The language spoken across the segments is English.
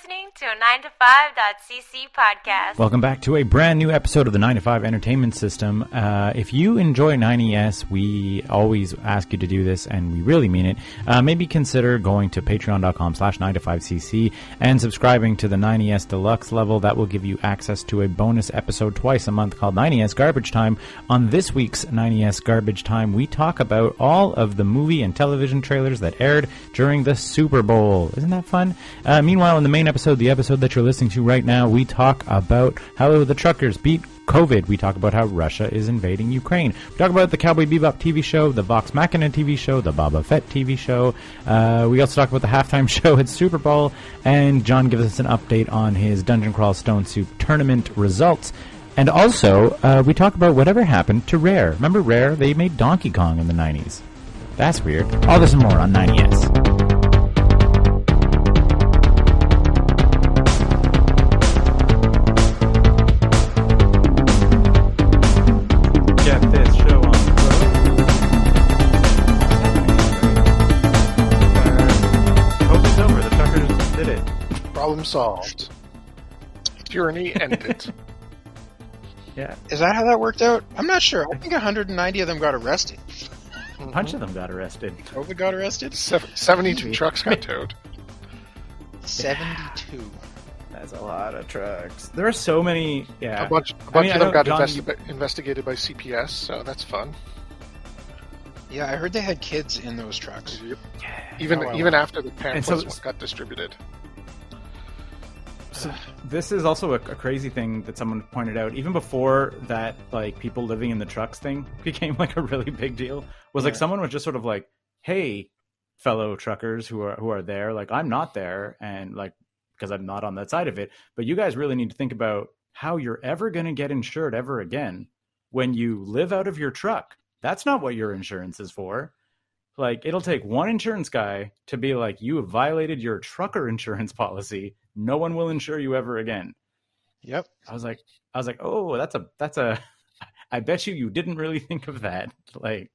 listening to a 9to5.cc podcast. Welcome back to a brand new episode of the 9 to 5 Entertainment System. Uh, if you enjoy 9ES, we always ask you to do this, and we really mean it. Uh, maybe consider going to patreon.com slash 9 to 5cc and subscribing to the 9ES Deluxe level. That will give you access to a bonus episode twice a month called 9ES Garbage Time. On this week's 9ES Garbage Time, we talk about all of the movie and television trailers that aired during the Super Bowl. Isn't that fun? Uh, meanwhile, in the main episode, the episode that you're listening to right now, we talk about how the truckers beat COVID. We talk about how Russia is invading Ukraine. We talk about the Cowboy Bebop TV show, the Vox Machina TV show, the Boba Fett TV show. Uh, we also talk about the halftime show at Super Bowl, and John gives us an update on his Dungeon Crawl Stone Soup tournament results. And also, uh, we talk about whatever happened to Rare. Remember Rare? They made Donkey Kong in the 9ES. That's weird. All this and more on 90s. Solved. Tyranny ended. Yeah. Is that how that worked out? I'm not sure. I think 190 of them got arrested. Mm-hmm. A bunch of them got arrested. COVID got arrested? Sev- 72 trucks got towed. 72. That's a lot of trucks. There are so many. Yeah. A bunch, a I bunch mean, of them got John, investi- investigated by CPS, so that's fun. Yeah, I heard they had kids in those trucks. Even Oh, wow. even after the And pamphlets so- got distributed. So this is also a, a crazy thing that someone pointed out. Even before that, like people living in the trucks thing became like a really big deal. Was like Yeah. someone was just sort of like, "Hey, fellow truckers who are who are there, like I'm not there, and like because I'm not on that side of it. But you guys really need to think about how you're ever going to get insured ever again when you live out of your truck. That's not what your insurance is for." Like it'll take one insurance guy to be like, you have violated your trucker insurance policy. No one will insure you ever again. Yep. I was like, I was like, oh, that's a, that's a. I bet you you didn't really think of that. Like,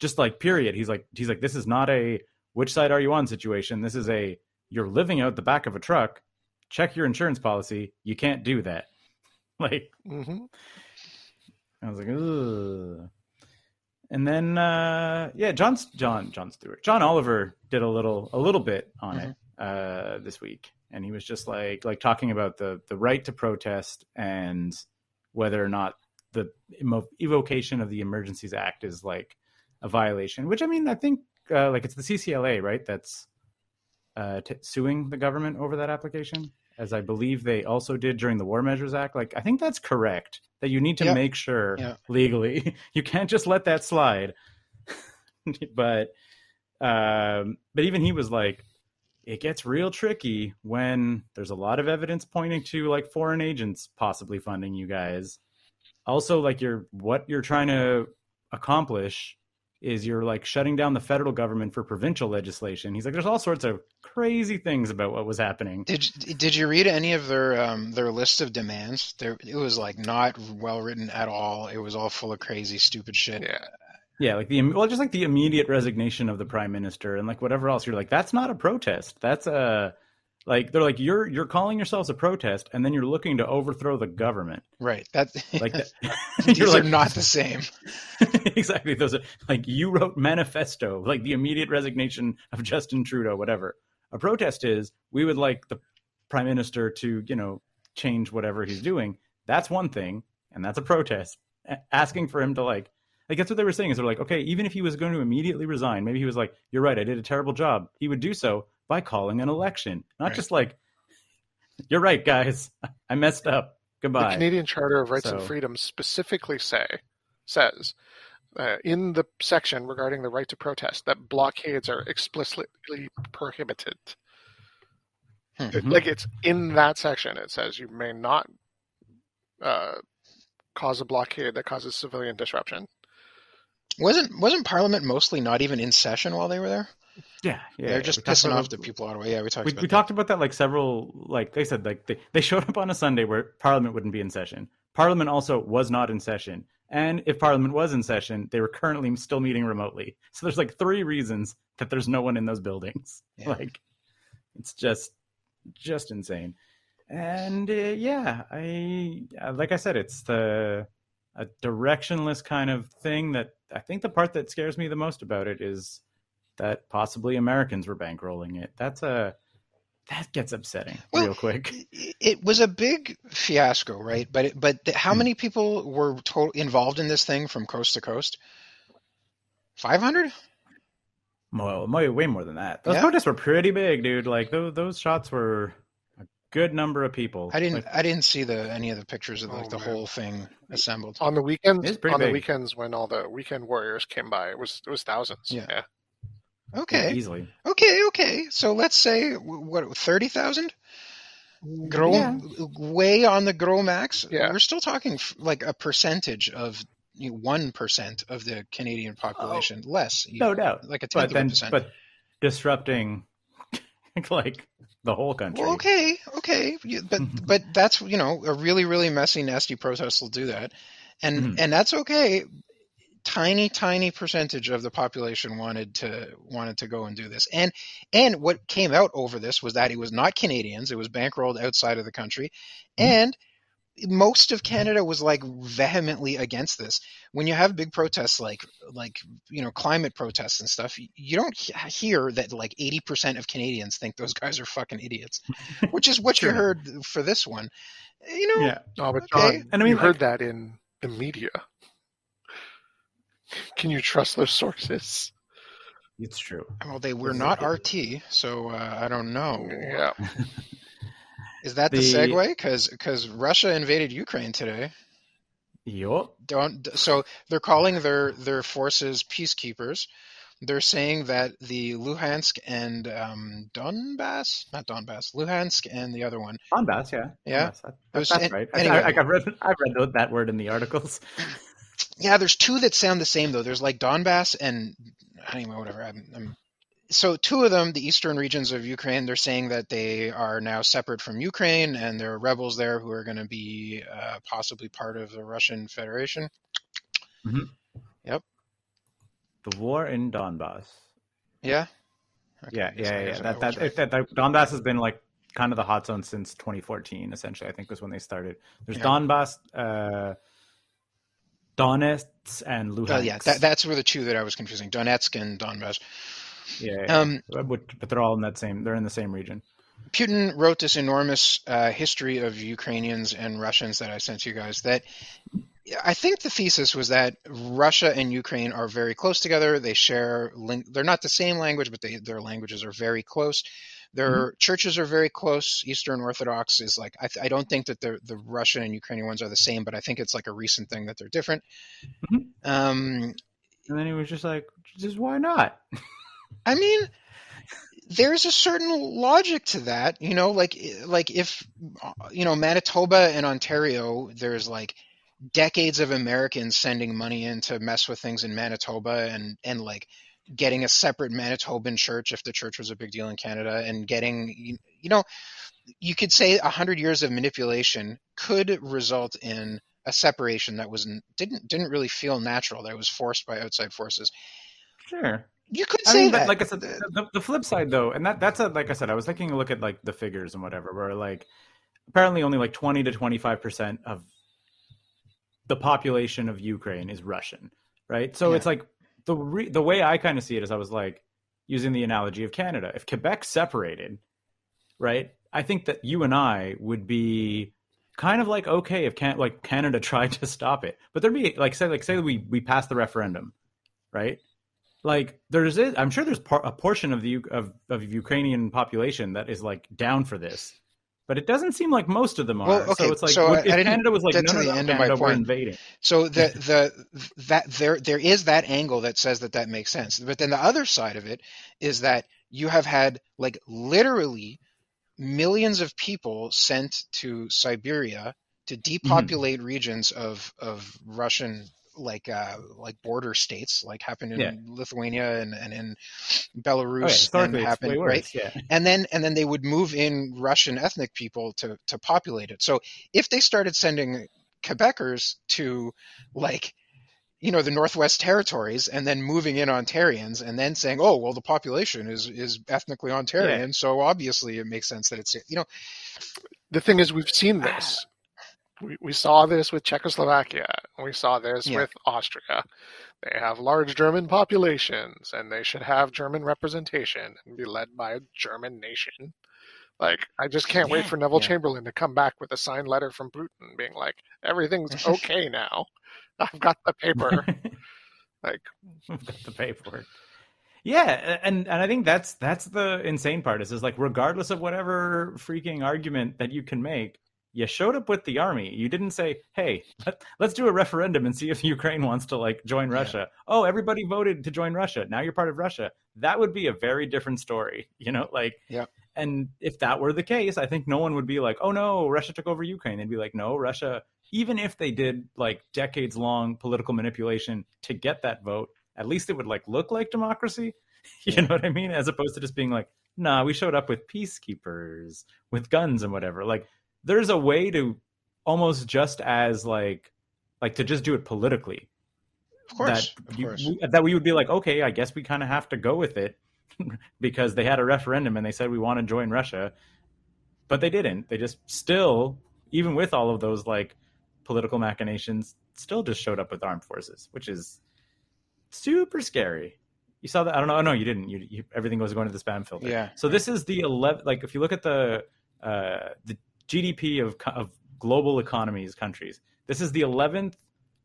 just like period. He's like, he's like, this is not a which side are you on situation. This is a you're living out the back of a truck. Check your insurance policy. You can't do that. Like, mm-hmm. I was like, ugh. And then uh yeah, John John John Stewart. John Oliver did a little a little bit on it uh this week. And he was just like like talking about the the right to protest and whether or not the evocation of the Emergencies Act is like a violation, which I mean, I think uh, like it's the CCLA, right? That's uh, t- suing the government over that application, as I believe they also did during the War Measures Act. Like, I think that's correct. That you need to Yeah. make sure Yeah. legally you can't just let that slide. but, um, but even he was like, it gets real tricky when there's a lot of evidence pointing to like foreign agents possibly funding you guys. Also, like you're what you're trying to accomplish is you're like shutting down the federal government for provincial legislation. He's like, there's all sorts of crazy things about what was happening. Did did you read any of their um, their list of demands? There, it was like not well written at all. It was all full of crazy, stupid shit. Yeah. Yeah, like the well, just like the immediate resignation of the prime minister and like whatever else. You're like, that's not a protest. That's a like they're like you're you're calling yourselves a protest and then you're looking to overthrow the government. Right. That Like that. you're like not the same. exactly. Those are like you wrote manifesto, like the immediate resignation of Justin Trudeau, whatever. A protest is we would like the prime minister to, you know, change whatever he's doing. That's one thing, and that's a protest. Asking for him to like, like that's what they were saying. Is they're like, okay, even if he was going to immediately resign, maybe he was like, you're right, I did a terrible job. He would do so by calling an election, not Right. just like, you're right, guys, I messed up. The Goodbye. Canadian Charter of Rights and Freedoms specifically say says uh, in the section regarding the right to protest that blockades are explicitly prohibited. Hmm. Like it's in that section. It says you may not uh, cause a blockade that causes civilian disruption. Wasn't wasn't Parliament mostly not even in session while they were there? Yeah, yeah. They're just pissing off the- people out of it. Yeah, we talked we, about we that. talked about that like several like they said like they, they showed up on a sunday where parliament wouldn't be in session parliament also was not in session and if parliament was in session they were currently still meeting remotely so there's like three reasons that there's no one in those buildings Yeah. like it's just just insane. And uh, yeah, I uh, like I said, it's the a directionless kind of thing that I think the part that scares me the most about it is that possibly Americans were bankrolling it. That's a that gets upsetting Well, real quick. It was a big fiasco, right? But it, but th- how Hmm. many people were to- involved in this thing from coast to coast? Five hundred? Well, way, way more than that. Those Yeah? protests were pretty big, dude. Like those, those shots were a good number of people. I didn't. Like, I didn't see the any of the pictures of like Oh, the man. whole thing assembled. On the weekends, It's pretty on the weekends when all the weekend warriors came by, it was it was thousands. Yeah. yeah. Yeah, Okay, easily. okay, okay. So let's say w- what thirty thousand. Grow Yeah. way on the grow max. Yeah. We're still talking like a percentage of one percent of the Canadian population, less. No doubt. like a tenth But of a then, percent. but disrupting like the whole country. Well, okay, okay, but but that's you know a really really messy nasty protest will do that, and Mhm. and that's okay. Tiny tiny percentage of the population wanted to wanted to go and do this, and and what came out over this was that it was not Canadians, it was bankrolled outside of the country, Mhm. and most of Canada was like vehemently against this. When you have big protests like like you know climate protests and stuff, you don't hear that like 80% of Canadians think those guys are fucking idiots, which is what you heard for this one. You know, Yeah. Oh, but Okay. John, And I mean, you like- heard that in the media. Can you trust those sources? It's true. well they were not RT, so uh, I don't know. Yeah. Is that the, The- segue? Because because Russia invaded Ukraine today. Yup. don't so they're calling their their forces peacekeepers they're saying that the luhansk and um, donbass not donbass luhansk and the other one Donbass, yeah. Yeah. Donbass, that- that's an- right. I- anyway. I, I, have read, I've read that word in the articles. yeah there's two that sound the same though there's like donbass and anyway whatever I'm, I'm, so two of them the eastern regions of ukraine they're saying that they are now separate from ukraine and there are rebels there who are going to be uh, possibly part of the russian federation Yep. The war in Donbass. yeah Okay, Yeah, yeah, yeah. guess That, that, that, that Donbass has been like kind of the hot zone since 2014. Essentially, I think was when they started. There's Yeah. Donbass, uh, Donetsk, and Luhansk. Oh yeah, that, that's where the two that I was confusing: Donetsk and Donbass. yeah, yeah. Um, but, they're all in that same. They're in the same region. Putin wrote this enormous uh, history of Ukrainians and Russians that I sent you guys. That I think the thesis was that Russia and Ukraine are very close together. They share. They're not the same language, but they, their languages are very close. Their churches are very close. Eastern Orthodox is like I, th- I don't think that the the Russian and Ukrainian ones are the same, but I think it's like a recent thing that they're different. Mhm. Um, And then he was just like, just why not? I mean, there's a certain logic to that, you know, like like if you know Manitoba and Ontario, there's like decades of Americans sending money in to mess with things in Manitoba and and like getting a separate Manitoban church if the church was a big deal in Canada and getting you, you know you could say a hundred years of manipulation could result in a separation that was didn't didn't really feel natural that it was forced by outside forces. Sure. You could I say mean, that. like I said, the, the flip side though, and that that's a like I said, I was taking a look at like the figures and whatever, where like apparently only like twenty to twenty five percent of the population of Ukraine is Russian, right? So Yeah. it's like the re- the way I kind of see it is I was like using the analogy of Canada. If Quebec separated, right? I think that you and I would be kind of like okay if can like Canada tried to stop it, but there'd be like say like say we we passed the referendum, right? Like there's. I'm sure there's par- a portion of the of of Ukrainian population that is like down for this, but it doesn't seem like most of them are. Well, okay, so it's like so would- I- Canada was like no, no, the no, end of my Canada, we're point. invading. So the the that there there is that angle that says that that makes sense. But then the other side of it is that you have had like literally millions of people sent to Siberia to mm-hmm. depopulate regions of of Russian like uh like border states like happened in Yeah. Lithuania and, and in Oh, yeah, Belarus and happened right. Yeah. and then and then they would move in Russian ethnic people to to populate it. So if they started sending Quebecers to like you know the Northwest Territories and then moving in Ontarians and then saying, oh well, the population is is ethnically Ontarian, Yeah. so obviously it makes sense that it's you know The thing is, we've seen this. We, we saw this with Czechoslovakia. We saw this Yeah. with Austria. They have large German populations, and they should have German representation and be led by a German nation. Like, I just can't wait for Neville Yeah. Chamberlain to come back with a signed letter from Putin being like, everything's okay now. I've got the paper. Like, We've got for it. Yeah, and and I think that's that's the insane part is is like regardless of whatever freaking argument that you can make, you showed up with the army. You didn't say, "Hey, let, let's do a referendum and see if Ukraine wants to like join Yeah. Russia." Oh, everybody voted to join Russia. Now you're part of Russia. That would be a very different story, you know? Like Yeah. And if that were the case, I think no one would be like, "Oh no, Russia took over Ukraine." They'd be like, "No, Russia even if they did like decades long political manipulation to get that vote, at least it would like look like democracy. You Yeah. know what I mean? As opposed to just being like, nah, we showed up with peacekeepers, with guns and whatever. Like there's a way to almost just as like like to just do it politically. of course that of you- course we- that we would be like, okay, I guess we kind of have to go with it because they had a referendum and they said we want to join Russia, but they didn't. They just still, even with all of those like political machinations, still just showed up with armed forces, which is super scary. You saw that? I don't know. Oh no, you didn't. You, you everything was going to the spam filter. Yeah. So this is the 11. Like if you look at the uh, the GDP of of global economies countries, this is the 11th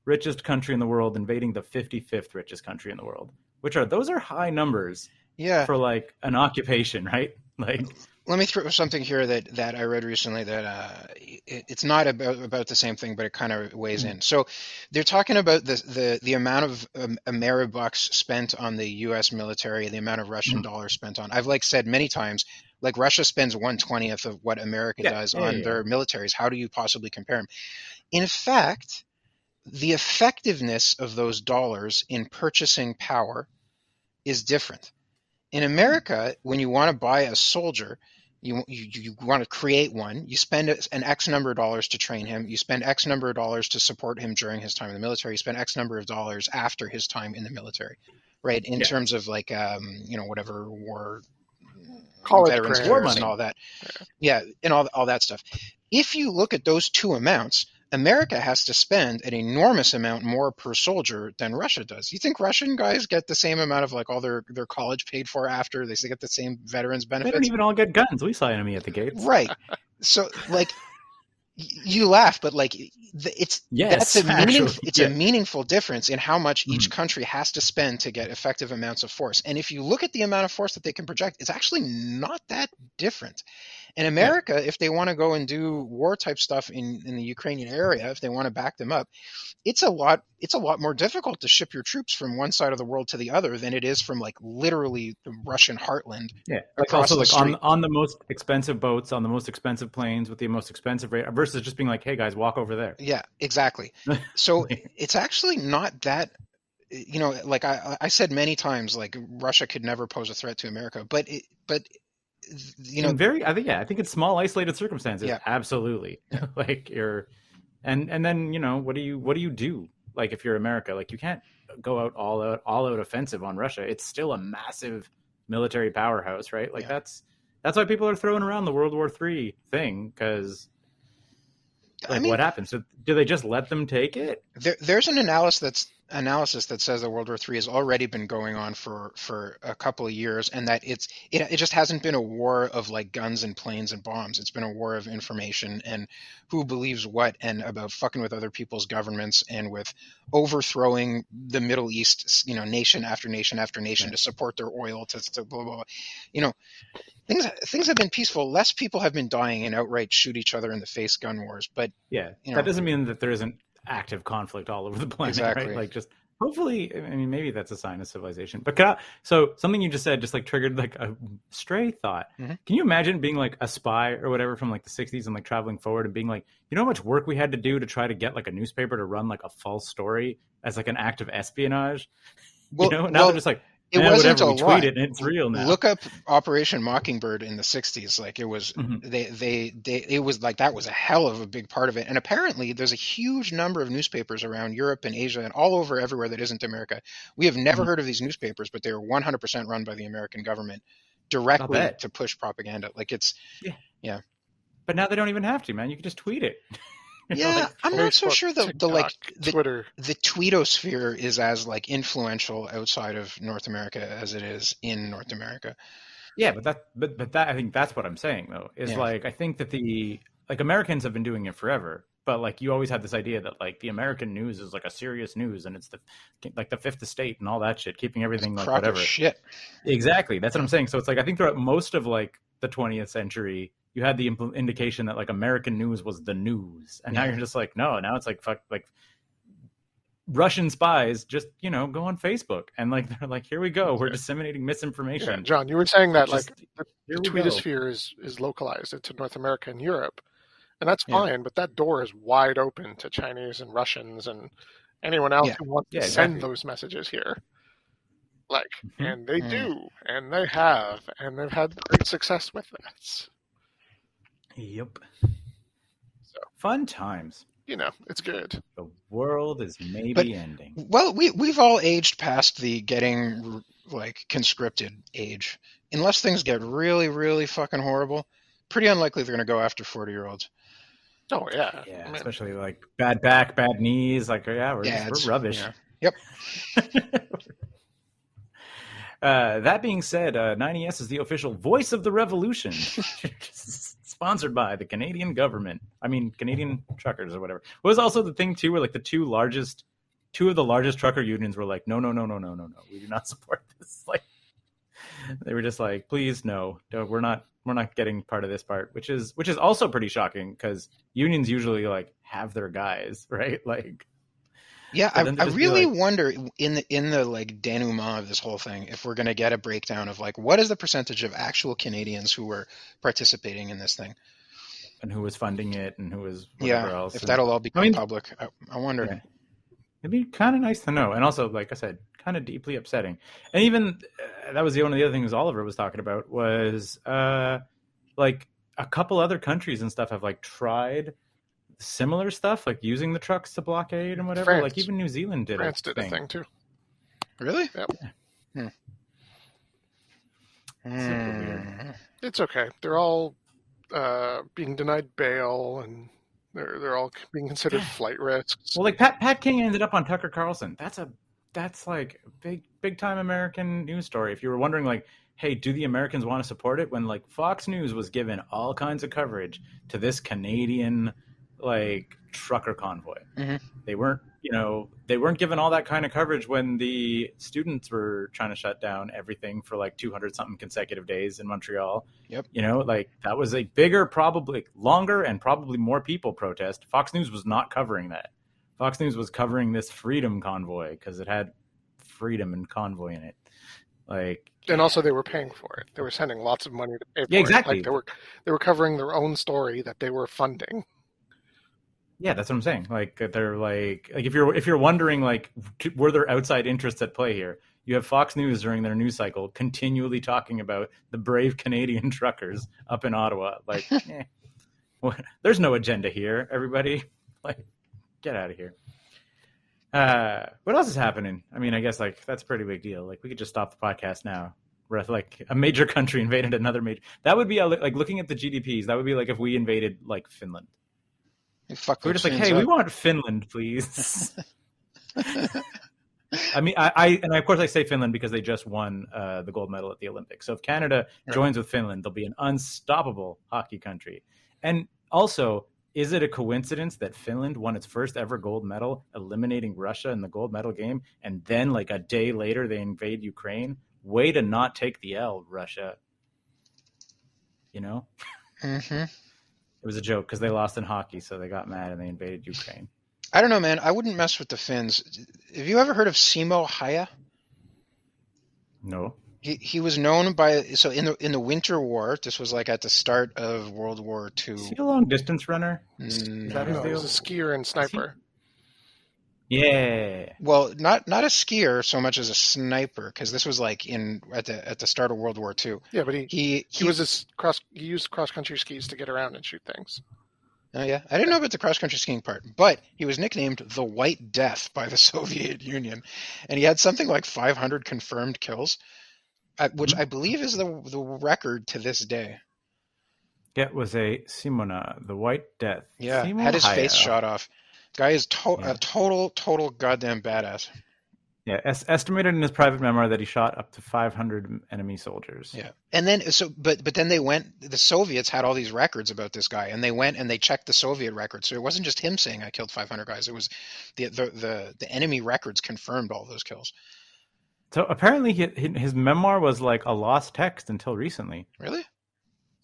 richest country in the world invading the 55th richest country in the world. Which are those are high numbers yeah for like an occupation, right? Like let me throw something here that that I read recently that uh, it, it's not about about the same thing, but it kind of weighs in. So they're talking about the the the amount of um, Ameribucks spent on the U.S. military, the amount of Russian Mhm. dollars spent on. I've like said many times, like Russia spends one twentieth of what America Yeah, does yeah, on yeah. their militaries. How do you possibly compare them? In fact, the effectiveness of those dollars in purchasing power is different. In America, when you want to buy a soldier, you, you, you want to create one, you spend an X number of dollars to train him, you spend X number of dollars to support him during his time in the military, you spend X number of dollars after his time in the military, right? In Yeah. terms of like, um, you know, whatever war College veterans. War money. and all that. Yeah, and all, all that stuff. If you look at those two amounts, America has to spend an enormous amount more per soldier than Russia does. You think Russian guys get the same amount of like all their, their college paid for after? They get the same veterans they benefits? don't even all get guns. We saw enemy at the gates. Right. So like y- you laugh, but like it's Yes, that's a meaning, actually, it's yeah. a meaningful difference in how much each Mhm. country has to spend to get effective amounts of force. And if you look at the amount of force that they can project, it's actually not that different. And America, if they want to go and do war type stuff in, in the Ukrainian area, if they want to back them up, it's a lot it's a lot more difficult to ship your troops from one side of the world to the other than it is from like literally the Russian heartland. Yeah, like also like on on the most expensive boats, on the most expensive planes, with the most expensive rate, versus just being like, "Hey guys, walk over there." Yeah, exactly. So it's actually not that you know, like I, I said many times, like Russia could never pose a threat to America, but it, but you know, in very, I think, yeah, I think it's small, isolated circumstances. Yeah. absolutely. like you're, and and then you know, what do you what do you do? Like if you're America, like you can't go out all out all out offensive on Russia. It's still a massive military powerhouse, right? Like Yeah. that's that's why people are throwing around the World War Three thing because I like mean, what happens? So do they just let them take it? there, there's an analysis that's analysis that says that World War III has already been going on for for a couple of years, and that it's it, it just hasn't been a war of like guns and planes and bombs. It's been a war of information and who believes what, and about fucking with other people's governments and with overthrowing the Middle East, you know, nation after nation after nation to support their oil to, to blah, blah blah. You know, things things have been peaceful. Less people have been dying and outright shoot each other in the face gun wars, but Yeah, You that doesn't mean that there isn't active conflict all over the planet, Exactly. right? Like just hopefully, I mean, maybe that's a sign of civilization. But I, so something you just said just like triggered like a stray thought. Mhm. Can you imagine being like a spy or whatever from like the '60s and like traveling forward and being like, you know, how much work we had to do to try to get like a newspaper to run like a false story as like an act of espionage? well, you know, now well, they're just like, it Eh, wasn't whatever, a we lot. tweet it and it's real now. Look up Operation Mockingbird in the '60s. Like it was, Mhm. they, they, they, it was like that was a hell of a big part of it. And apparently, there's a huge number of newspapers around Europe and Asia and all over everywhere that isn't America. We have never Mhm. heard of these newspapers, but they're 100% run by the American government directly to push propaganda. Like it's, yeah. Yeah. But now they don't even have to, man. You can just tweet it. You know, yeah, like, I'm not so sure the, the like the, Twitter. the tweetosphere is as like influential outside of North America as it is in North America. Yeah, but that but but that I think that's what I'm saying though. Is Yeah. like I think that the like Americans have been doing it forever, but like you always had this idea that like the American news is like a serious news and it's the like the fifth estate and all that shit, keeping everything like whatever. shit. Exactly. That's what I'm saying. So it's like I think throughout most of like the 20th century, you had the impl- indication that like American news was the news, and now you're just like, no, now it's like fuck, like Russian spies just you know go on Facebook and like they're like, here we go, we're disseminating Yeah, misinformation. John, you were saying that Just- like the, here the tweetosphere is is localized into North America and Europe, and that's Yeah. fine. But that door is wide open to Chinese and Russians and anyone else Yeah. who wants Yeah, to send those messages here. Like, Mhm. and they Mm. do, and they have, and they've had great success with that. Yep. So. Fun times. You know, it's good. The world is maybe But- ending. Well, we we've all aged past the getting like conscripted age. Unless things get really, really fucking horrible, pretty unlikely they're going to go after forty year olds. Oh yeah, Yeah, I mean, especially like bad back, bad knees. Like, yeah, we're, Yeah, we're rubbish. yeah. Yep. uh, that being said, uh, 9ES is the official voice of the revolution. Sponsored by the Canadian government. I mean, Canadian truckers or whatever. It was also the thing, too, where like the two largest, two of the largest trucker unions were like, no, no, no, no, no, no, no. We do not support this. Like, they were just like, please, no, no, we're not. We're not getting part of this part, which is which is also pretty shocking because unions usually like have their guys, right? Like, Yeah, I, I to just be really like- wonder in the in the like denouement of this whole thing if we're going to get a breakdown of like what is the percentage of actual Canadians who were participating in this thing. and who was funding it and who was whatever Yeah, else. if and- that'll all become mean- public, I, I wonder. Yeah. It'd be kind of nice to know, and also, like I said, kind of deeply upsetting. And even uh, that was the one of the other things Oliver was talking about was uh, like a couple other countries and stuff have like tried similar stuff, like using the trucks to blockade and whatever. France. Like even New Zealand did. France a did a thing too. Really? Yep. Hmm. Super. Hmm. It's okay. They're all uh, being denied bail, and they're they're all being considered Yeah. flight risks. Well, like Pat Pat King ended up on Tucker Carlson. That's a that's like a big big time American news story. If you were wondering, like, hey, do the Americans want to support it? When like Fox News was given all kinds of coverage to this Canadian like trucker convoy, Mhm. they weren't you know they weren't given all that kind of coverage when the students were trying to shut down everything for like 200 something consecutive days in Montreal. Yep. You know, like that was a bigger, probably longer, and probably more people protest. Fox News was not covering that. Fox News was covering this freedom convoy because it had freedom and convoy in it. Like, and also they were paying for it. They were sending lots of money to pay for Yeah, it. exactly. Like they were they were covering their own story that they were funding. Yeah, that's what I'm saying. Like, they're like, like if you're if you're wondering, like, were there outside interests at play here? You have Fox News during their news cycle continually talking about the brave Canadian truckers up in Ottawa. Like, eh, what, there's no agenda here, everybody. Like, get out of here. Uh, what else is happening? I mean, I guess like that's a pretty big deal. Like, we could just stop the podcast now. Where like a major country invaded another major, that would be a, like looking at the GDPs. That would be like if we invaded like Finland. Fuck We're just like, hey, we want Finland, please. I mean, I, I and of course I say Finland because they just won uh, the gold medal at the Olympics. So if Canada Right. joins with Finland, they'll be an unstoppable hockey country. And also, is it a coincidence that Finland won its first ever gold medal, eliminating Russia in the gold medal game, and then like a day later they invade Ukraine? Way to not take the L, Russia. You know, Mhm. It was a joke because they lost in hockey, so they got mad and they invaded Ukraine. I don't know, man. I wouldn't mess with the Finns. Have you ever heard of Simo Häyhä? No. He he was known by so in the in the Winter War. This was like at the start of World War II. Is he a long distance runner? Mm, that his No, deal? he's a skier and sniper. Yeah. Well, not not a skier so much as a sniper, because this was like in at the at the start of World War II. Yeah, but he He he was this cross. He used cross country skis to get around and shoot things. Oh yeah, I didn't know about the cross country skiing part, but he was nicknamed the White Death by the Soviet Union, and he had something like 500 confirmed kills, uh, which I believe is the the record to this day. It was a Simona, the White Death. Yeah, Simona had his face shot off. Guy is to- Yeah. a total total goddamn badass. Yeah, es- estimated in his private memoir that he shot up to 500 enemy soldiers. Yeah, and then so but but then they went. The Soviets had all these records about this guy, and they went and they checked the Soviet records. So it wasn't just him saying I killed 500 guys. It was the the the, the enemy records confirmed all those kills. So apparently he, his memoir was like a lost text until recently. Really?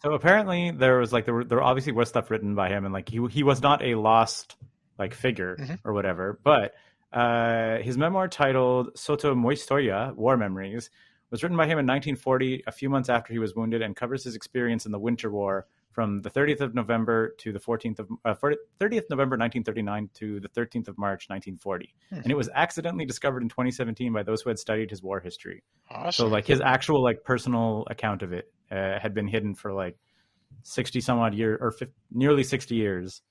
So apparently there was like there were, there obviously was stuff written by him and like he he was not a lost like figure Mhm. or whatever, but uh, his memoir titled Sotamuistoja, War Memories, was written by him in 1940, a few months after he was wounded, and covers his experience in the Winter War from the 30th of November to the 14th of uh, 30th November 1939 to the 13th of March 1940, Hmm. and it was accidentally discovered in 2017 by those who had studied his war history. Awesome. So like his actual like personal account of it uh, had been hidden for like sixty some odd year or 50, nearly sixty years,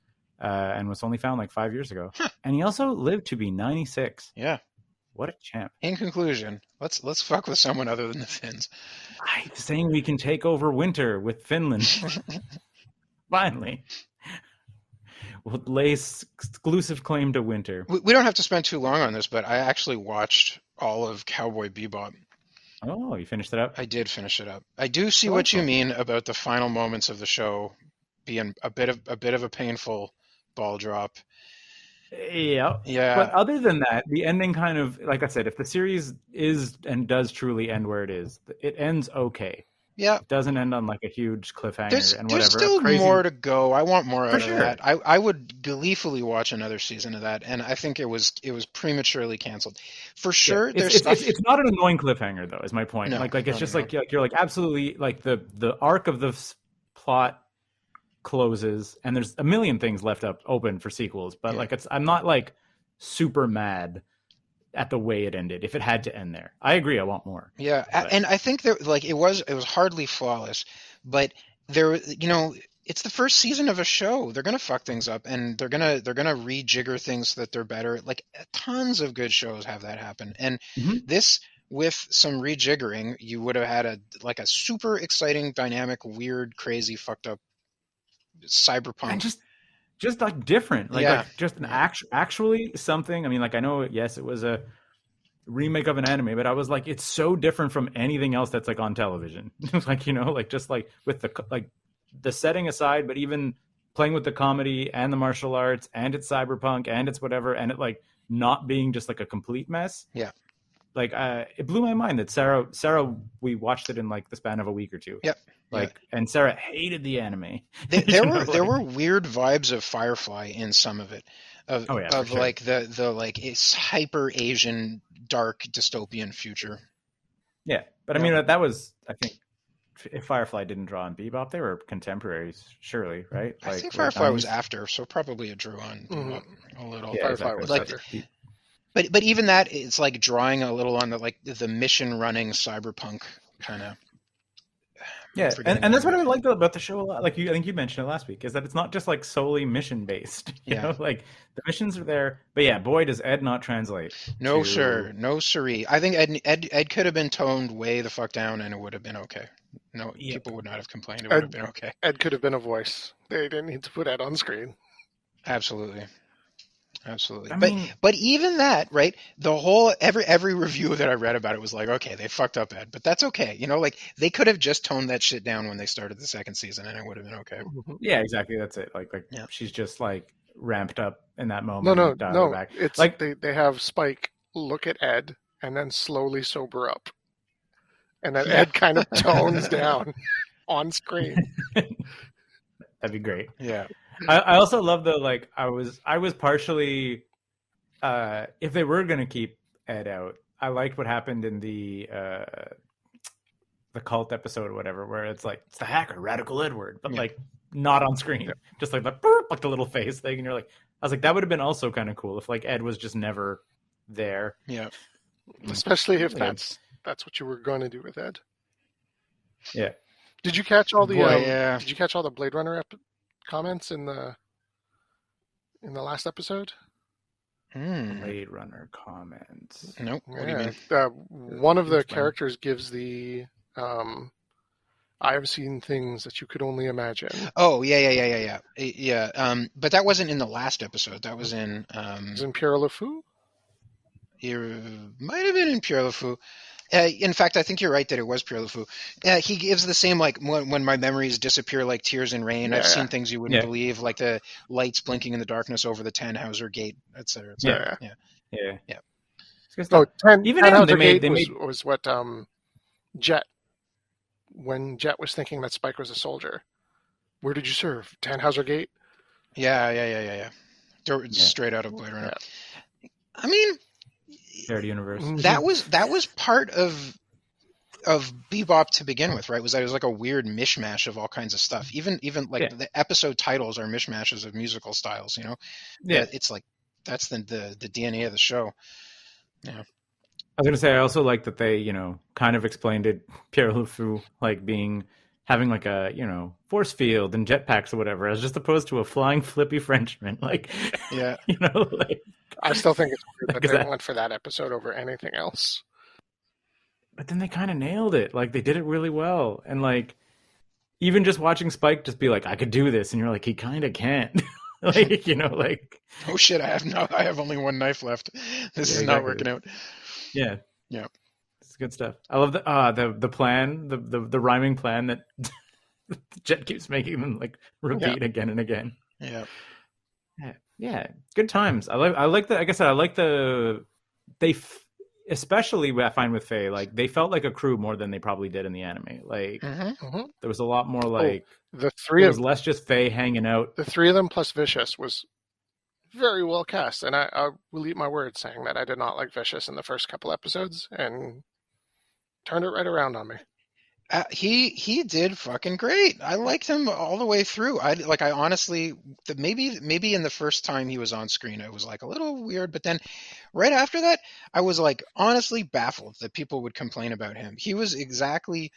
uh, and was only found like five years ago. And he also lived to be ninety six. yeah. What a champ! In conclusion, let's let's fuck with someone other than the Finns. I'm saying we can take over winter with Finland. Finally, we'll lay exclusive claim to winter. We, we don't have to spend too long on this, but I actually watched all of Cowboy Bebop. Oh, you finished it up. I did finish it up. I do see what you mean about the final moments of the show being a bit of a bit of a painful ball drop. Yeah. Yeah. But other than that, the ending kind of, like I said, if the series is and does truly end where it is, it ends okay. yeah. It doesn't end on like a huge cliffhanger There's, and there's still Crazy- more to go. I want more For out sure. of that. I, I would gleefully watch another season of that, and I think it was it was prematurely canceled. For Yeah. sure, It's, there's it's, stuff. it's, not an annoying cliffhanger though. Is my point. No, like like it's no, just no, like you're, like you're like absolutely like the the arc of the plot closes and there's a million things left up open for sequels. But Yeah. like it's I'm not like super mad at the way it ended. If it had to end there, I agree. I want more. Yeah, But- and I think there like it was it was hardly flawless, but there you know it's the first season of a show. They're gonna fuck things up, and they're gonna they're gonna rejigger things so that they're better. Like tons of good shows have that happen, and Mhm. this with some rejiggering, you would have had a like a super exciting, dynamic, weird, crazy, fucked up cyberpunk. and just just like different like, Yeah. like just an act actually something i mean like i know yes it was a remake of an anime but i was like it's so different from anything else that's like on television like you know like just like with the like the setting aside but even playing with the comedy and the martial arts and it's cyberpunk and it's whatever and it like not being just like a complete mess Yeah. Like uh it blew my mind that sarah sarah we watched it in like the span of a week or two Yep. like and sarah hated the anime There, there were there were weird vibes of Firefly in some of it, of Oh, yeah, of sure. like the the like it's hyper Asian dark dystopian future. Yeah, but I Yeah. mean that was I think if Firefly didn't draw on Bebop, they were contemporaries, surely, right? I think late Firefly was after, so probably it drew on Mhm. a little. Yeah, Firefly exactly. was Like- better. But but even that, it's like drawing a little on the like the mission running cyberpunk kind of. Yeah, and, and that's what I name. liked about the show a lot. Like you, I think you mentioned it last week, is that it's not just like solely mission based. You Yeah. know, like the missions are there, but yeah, boy, does Ed not translate. No to- sir, no siree. I think Ed, Ed Ed could have been toned way the fuck down, and it would have been okay. No, Yep. people would not have complained. It would have been okay. Ed could have been a voice. They didn't need to put Ed on screen. Absolutely, absolutely. I but mean, But even that, right? The whole every every review that I read about it was like, okay, they fucked up Ed, but that's okay. You know, like they could have just toned that shit down when they started the second season, and it would have been okay. Mm-hmm. yeah, exactly. That's it. Like, like Yeah. she's just like ramped up in that moment. No, no, and no. Back. It's Like- like they they have Spike look at Ed and then slowly sober up, and then Yeah. Ed kind of tones down on screen. That'd be great. Yeah, I, I also love the like I was I was partially uh if they were gonna keep Ed out, I liked what happened in the uh the cult episode or whatever, where it's like it's the hacker, Radical Edward. But Yeah. like not on screen, just like the burp, like the little face thing, and you're like, I was like, that would have been also kind of cool if like Ed was just never there. Yeah. Especially if Yeah. that's that's what you were going to do with Ed. Yeah. Did you catch all the Boy, um, yeah. Did you catch all the Blade Runner ep- comments in the in the last episode? Hmm. Blade Runner comments. Nope. What do you Yeah, mean? Uh, one of the Which characters gives the um, I have seen things that you could only imagine. Oh yeah, yeah, yeah, yeah, yeah, Eh, yeah. Um, but that wasn't in the last episode. That was in um, Is in Pierre LeFou? it might have been in Pierre LeFou. Uh, in fact, I think you're right that it was Pierre LeFou. Uh, he gives the same like when, when my memories disappear like tears in rain. I've Yeah. seen things you wouldn't Yeah. believe, like the lights blinking in the darkness over the Tannhauser Gate, etc. cetera, et cetera. Yeah. Yeah. Yeah. It's good No, stuff. ten, Even ten him, Hauser they made- Gate they was, made- was what um, Jet when Jet was thinking that Spike was a soldier. Where did you serve? Tannhauser Gate. Yeah, yeah, yeah, yeah, yeah. Yeah. Straight out of Blade Runner. I mean, Shared universe. Mm-hmm. that was that was part of of Bebop to begin with, right? Was that it was like a weird mishmash of all kinds of stuff. Even even like Yeah. the episode titles are mishmashes of musical styles. You know, Yeah. it's like that's the the, the DNA of the show. Yeah i was gonna say I also like that they, you know, kind of explained it Pierre LeFou like being having like a, you know, force field and jetpacks or whatever, as just opposed to a flying flippy Frenchman. Like Yeah, you know, like I still think it's weird that they went for that episode over anything else. but then they kind of nailed it. Like they did it really well. And like even just watching Spike just be like, I could do this, and you're like, he kind of can't. like you know, like oh shit, I have no, I have only one knife left. This Yeah, is not exactly. working out. yeah, Yeah. It's good stuff. I love the uh the the plan, the the, the rhyming plan that Jet keeps making them like repeat again and again. Yeah, Yeah, yeah, good times. I like. I like the. Like I said, I like the. They, f- especially what I find with Faye, like they felt like a crew more than they probably did in the anime. Like hmm there was a lot more like The three there of was less just Faye hanging out. the three of them plus Vicious was very well cast, and I, I will eat my word saying that I did not like Vicious in the first couple episodes, and turned it right around on me. Uh, he he did fucking great. I liked him all the way through. I like. I honestly, the, maybe maybe in the first time he was on screen, it was like a little weird. But then, right after that, I was like honestly baffled that people would complain about him. He was exactly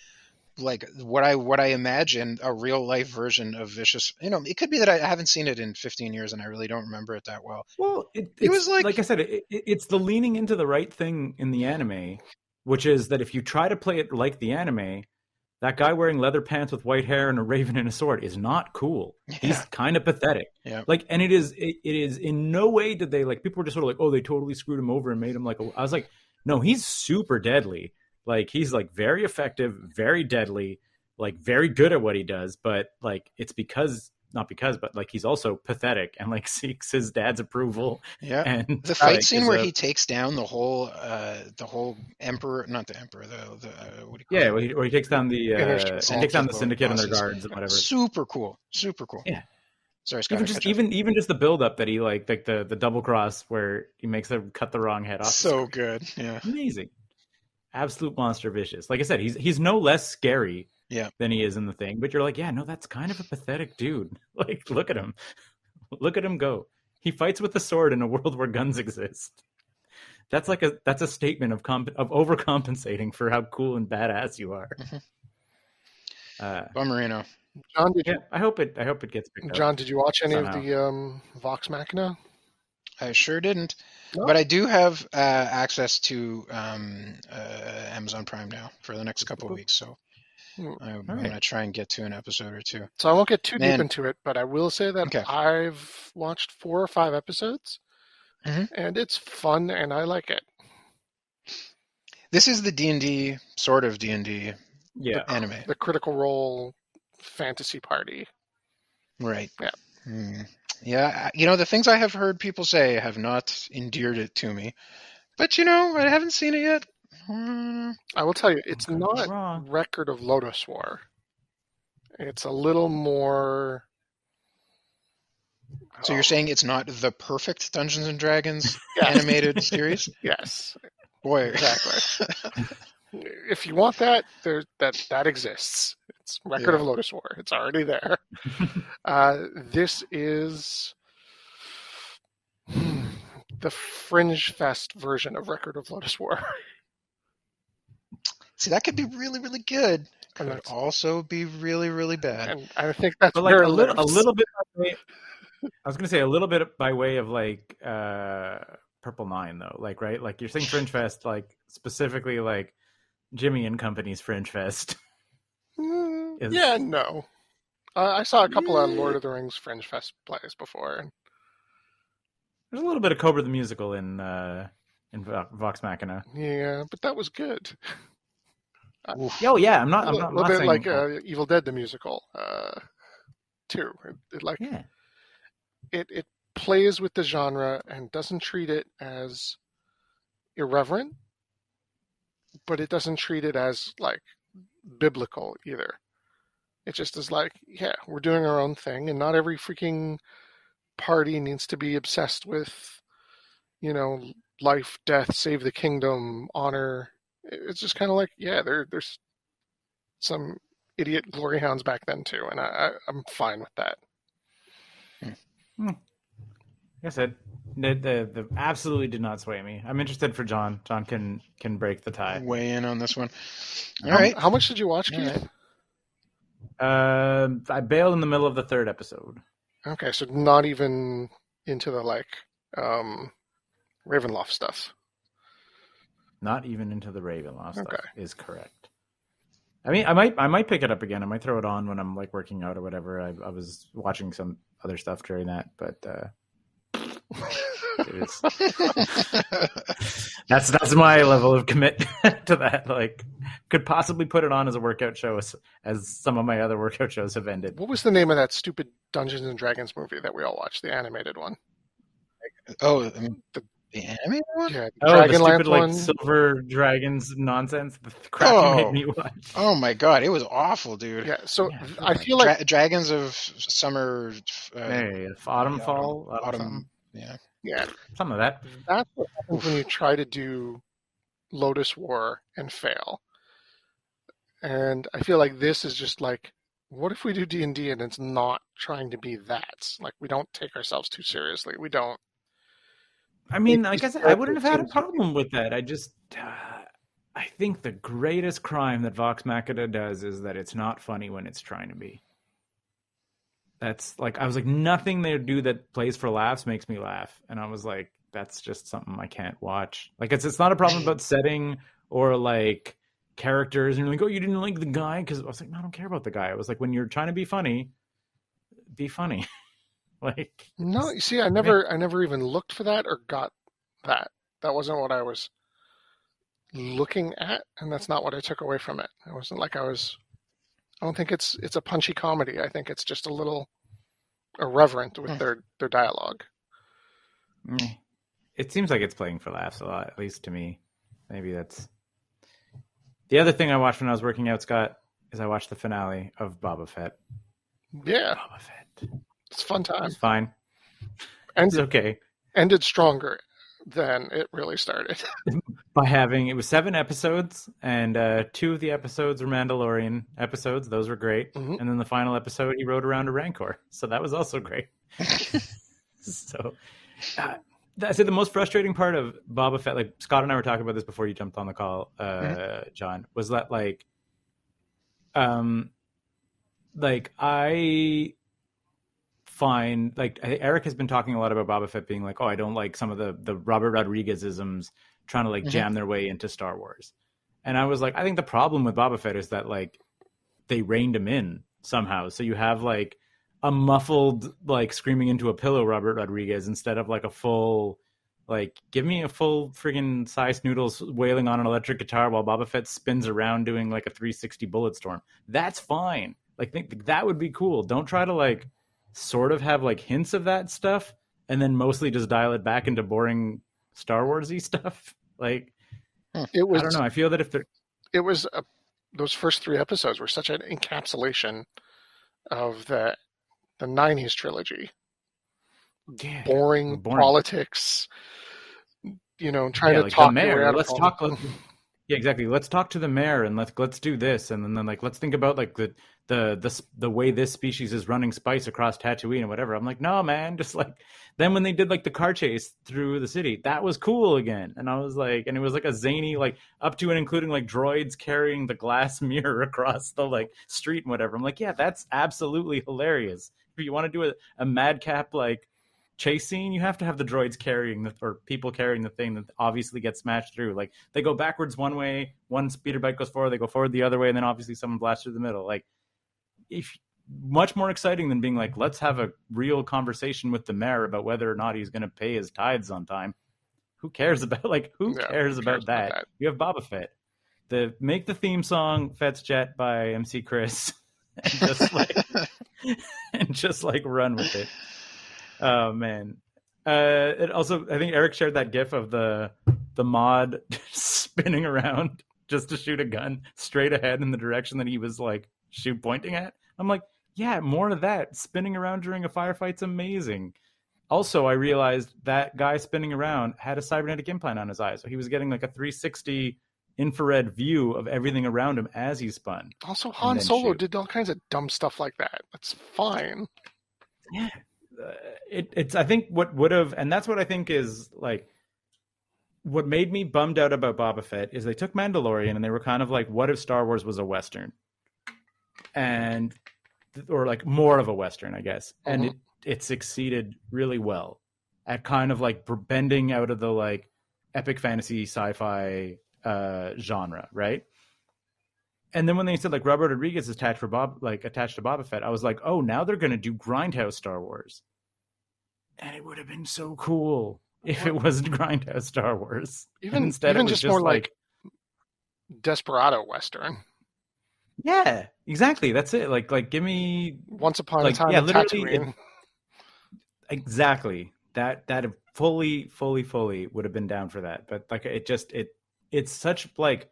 like what I what I imagined a real life version of Vicious. You know, it could be that I haven't seen it in 15 years and I really don't remember it that well. Well, it, He it's- was like- like I said, it, it, it's the leaning into the right thing in the anime, which is that if you try to play it like the anime, that guy wearing leather pants with white hair and a raven and a sword is not cool. He's kind of pathetic. Yeah. Like, and it is, it, it is in no way did they like people were just sort of like, oh, they totally screwed him over and made him like. A, I was like, no, he's super deadly. Like he's like very effective, very deadly, like very good at what he does. But like it's because not because, but like he's also pathetic and like seeks his dad's approval. Yeah. And The fight scene where a- he takes down the whole uh the whole emperor, not the emperor, the the uh, what do you call yeah, it? where he, where he takes down the uh, he takes down the Syndicate syndicate and their guards and whatever. Super cool. Super cool. Yeah. Sorry, Scott. Even just even even just the build up that he like like the the double cross where he makes them cut the wrong head off. so good. Yeah. amazing, absolute monster vicious. Like I said, he's he's no less scary Yeah. than he is in the thing. But you're like, yeah, no, that's kind of a pathetic dude. Like, look at him, look at him go. He fights with a sword in a world where guns exist. That's like a that's a statement of comp- of overcompensating for how cool and badass you are. Mhm. Uh, Bummerino. John, did yeah, you, I hope it. I hope it gets picked up. John, did you watch any Somehow. of the um, Vox Machina? I sure didn't. No? But I do have uh, access to um, uh, Amazon Prime now for the next couple of weeks, so. I'm, I'm right. gonna try and get to an episode or two. So I won't get too Man. deep into it, but I will say that Okay. I've watched four or five episodes, Mhm. and it's fun, and I like it. This is the D and D sort of D and D yeah, anime, The Critical Role fantasy party. right? Yeah. Hmm. Yeah, you know the things I have heard people say have not endeared it to me, but you know I haven't seen it yet. Hmm. I will tell you, it's Okay, not wrong. Record of Lodoss War. It's a little more. So you're saying it's not the perfect Dungeons and Dragons Yes. animated series? Yes, Boy, exactly. if you want that, there that that exists. It's Record of Lodoss War. It's already there. uh, this is the Fringe Fest version of Record of Lodoss War. See, that could be really, really good. Could that's- also be really, really bad. and I think that's but like a little, a little bit. Way, I was gonna say a little bit by way of like uh Purple Nine though, like right, like you're saying Fringe Fest, like specifically like Jimmy and Company's Fringe Fest. Mm, is- yeah, no. Uh, I saw a couple of Lord of the Rings Fringe Fest plays before, and There's a little bit of Cobra the musical in uh in Vox Machina. yeah, but that was good. Oof. Oh yeah, I'm not. a I'm not, I'm little bit like uh, Evil Dead the musical, uh, too. It, it like yeah. it it plays with the genre and doesn't treat it as irreverent, but it doesn't treat it as like biblical either. It just is like, yeah, we're doing our own thing, and not every freaking party needs to be obsessed with, you know, life, death, save the kingdom, honor. It's just kind of like, yeah, there there's some idiot glory hounds back then too, and I, I I'm fine with that. Like I said, the, the the absolutely did not sway me. I'm interested for John. John can can break the tie. Weigh in on this one. All How- right. How much did you watch, All Keith? right. Um, I bailed in the middle of the third episode. Okay, so not even into the like um Ravenloft stuff. Not even into the Ravenloft stuff Okay. is correct. I mean, I might I might pick it up again. I might throw it on when I'm like working out or whatever. I, I was watching some other stuff during that, but uh, it is, that's that's my level of commit to that. Like, could possibly put it on as a workout show, as, as some of my other workout shows have ended. What was the name of that stupid Dungeons and Dragons movie that we all watched, the animated one? oh, I mean, The- the animated one? Yeah, the Oh, the Dragonlance stupid like one. silver dragons nonsense. The crap Oh. you made me watch. Oh my god, it was awful, dude. Yeah, so Yeah, I feel like Dra- Dragons of Summer. Uh, Hey, autumn, yeah, fall, autumn, autumn. something. Yeah. yeah, Some of that. that's what happens when you try to do Lodoss War and fail. And I feel like this is just like, what if we do D and D and it's not trying to be that? Like we don't take ourselves too seriously. We don't. I mean, like I said, I wouldn't have had a problem with that. I just, uh, I think the greatest crime that Vox Machina does is that it's not funny when it's trying to be. That's like I was like nothing they do that plays for laughs makes me laugh, and I was like, that's just something I can't watch. Like it's it's not a problem about setting or like characters, and you're like, oh, you didn't like the guy because I was like, no, I don't care about the guy. I was like, when you're trying to be funny, be funny. like No, you see, I never, I never even looked for that or got that. That wasn't what I was looking at, and that's not what I took away from it. It wasn't like I was. I don't think it's it's a punchy comedy. I think it's just a little irreverent with Hmm. their their dialogue. Mm. It seems like it's playing for laughs a lot, at least to me. Maybe that's the other thing I watched when I was working out, Scott, is I watched the finale of Boba Fett. Yeah, Boba Fett. It's a fun time. It's fine. And It's okay. ended stronger than it really started. By having it was seven episodes, and uh, two of the episodes were Mandalorian episodes. Those were great. Mhm. And then the final episode, he rode around a Rancor, so that was also great. so, uh, I said the most frustrating part of Boba Fett, like Scott and I were talking about this before you jumped on the call, uh, Mm-hmm. John, was that like, um, like I find like Eric has been talking a lot about Boba Fett being like, oh, I don't like some of the the Robert Rodriguez isms trying to like Mhm. jam their way into Star Wars, and I was like, I think the problem with Boba Fett is that like they reined him in somehow, so you have like a muffled like screaming into a pillow Robert Rodriguez instead of like a full like give me a full friggin' size noodles wailing on an electric guitar while Boba Fett spins around doing like a 360 bullet storm. That's fine. Like think that would be cool. Don't try to like sort of have like hints of that stuff and then mostly just dial it back into boring Star Warsy stuff. Like hmm. It was I don't know. I feel that if they're it was a, those first three episodes were such an encapsulation of the the '90s trilogy. yeah, Boring, boring. politics, you know, trying yeah, to like talk the mayor. out Let's talk. Let's, Yeah, exactly. Let's talk to the mayor and let's let's do this, and then, then like let's think about like the the the the way this species is running spice across Tatooine and whatever. I'm like, no, man, just like then when they did like the car chase through the city, that was cool again, and I was like, and it was like a zany like up to and including like droids carrying the glass mirror across the like street and whatever. I'm like, yeah, that's absolutely hilarious. If you want to do a, a madcap like chase scene, you have to have the droids carrying the or people carrying the thing that obviously gets smashed through. Like they go backwards one way, one speeder bike goes forward, they go forward the other way, and then obviously someone blasts through the middle. Like if much more exciting than being like, let's have a real conversation with the mayor about whether or not he's going to pay his tithes on time. Who cares about like who Yeah, cares, who about, cares about that? that? You have Boba Fett. The make the theme song "Fett's Vette" by MC Chris, and just like and just like run with it. Oh man. Uh, it also, I think Eric shared that GIF of the the mod spinning around just to shoot a gun straight ahead in the direction that he was like shoot pointing at. I'm like, yeah, more of that. Spinning around during a firefight's amazing. Also, I realized that guy spinning around had a cybernetic implant on his eye, so he was getting like a 360 infrared view of everything around him as he spun. Also, Han Solo shoot. did all kinds of dumb stuff like that. That's fine. yeah uh, it, it's i think what would have and that's what i think is like what made me bummed out about boba fett is they took mandalorian and they were kind of like what if star wars was a western and or like more of a western i guess and it, it succeeded really well at kind of like bending out of the like epic fantasy sci-fi uh genre right and then when they said like Robert Rodriguez is attached for Bob, like attached to Boba Fett, I was like, oh, now they're gonna do Grindhouse Star Wars, and it would have been so cool if it wasn't Grindhouse Star Wars. And Even instead, even it was just, more like, Desperado Western. Yeah, exactly. That's it. Like, like give me Once upon Like, a time yeah, literally, Tatooine. exactly that. That fully, fully, fully would have been down for that. But like, it just it it's such like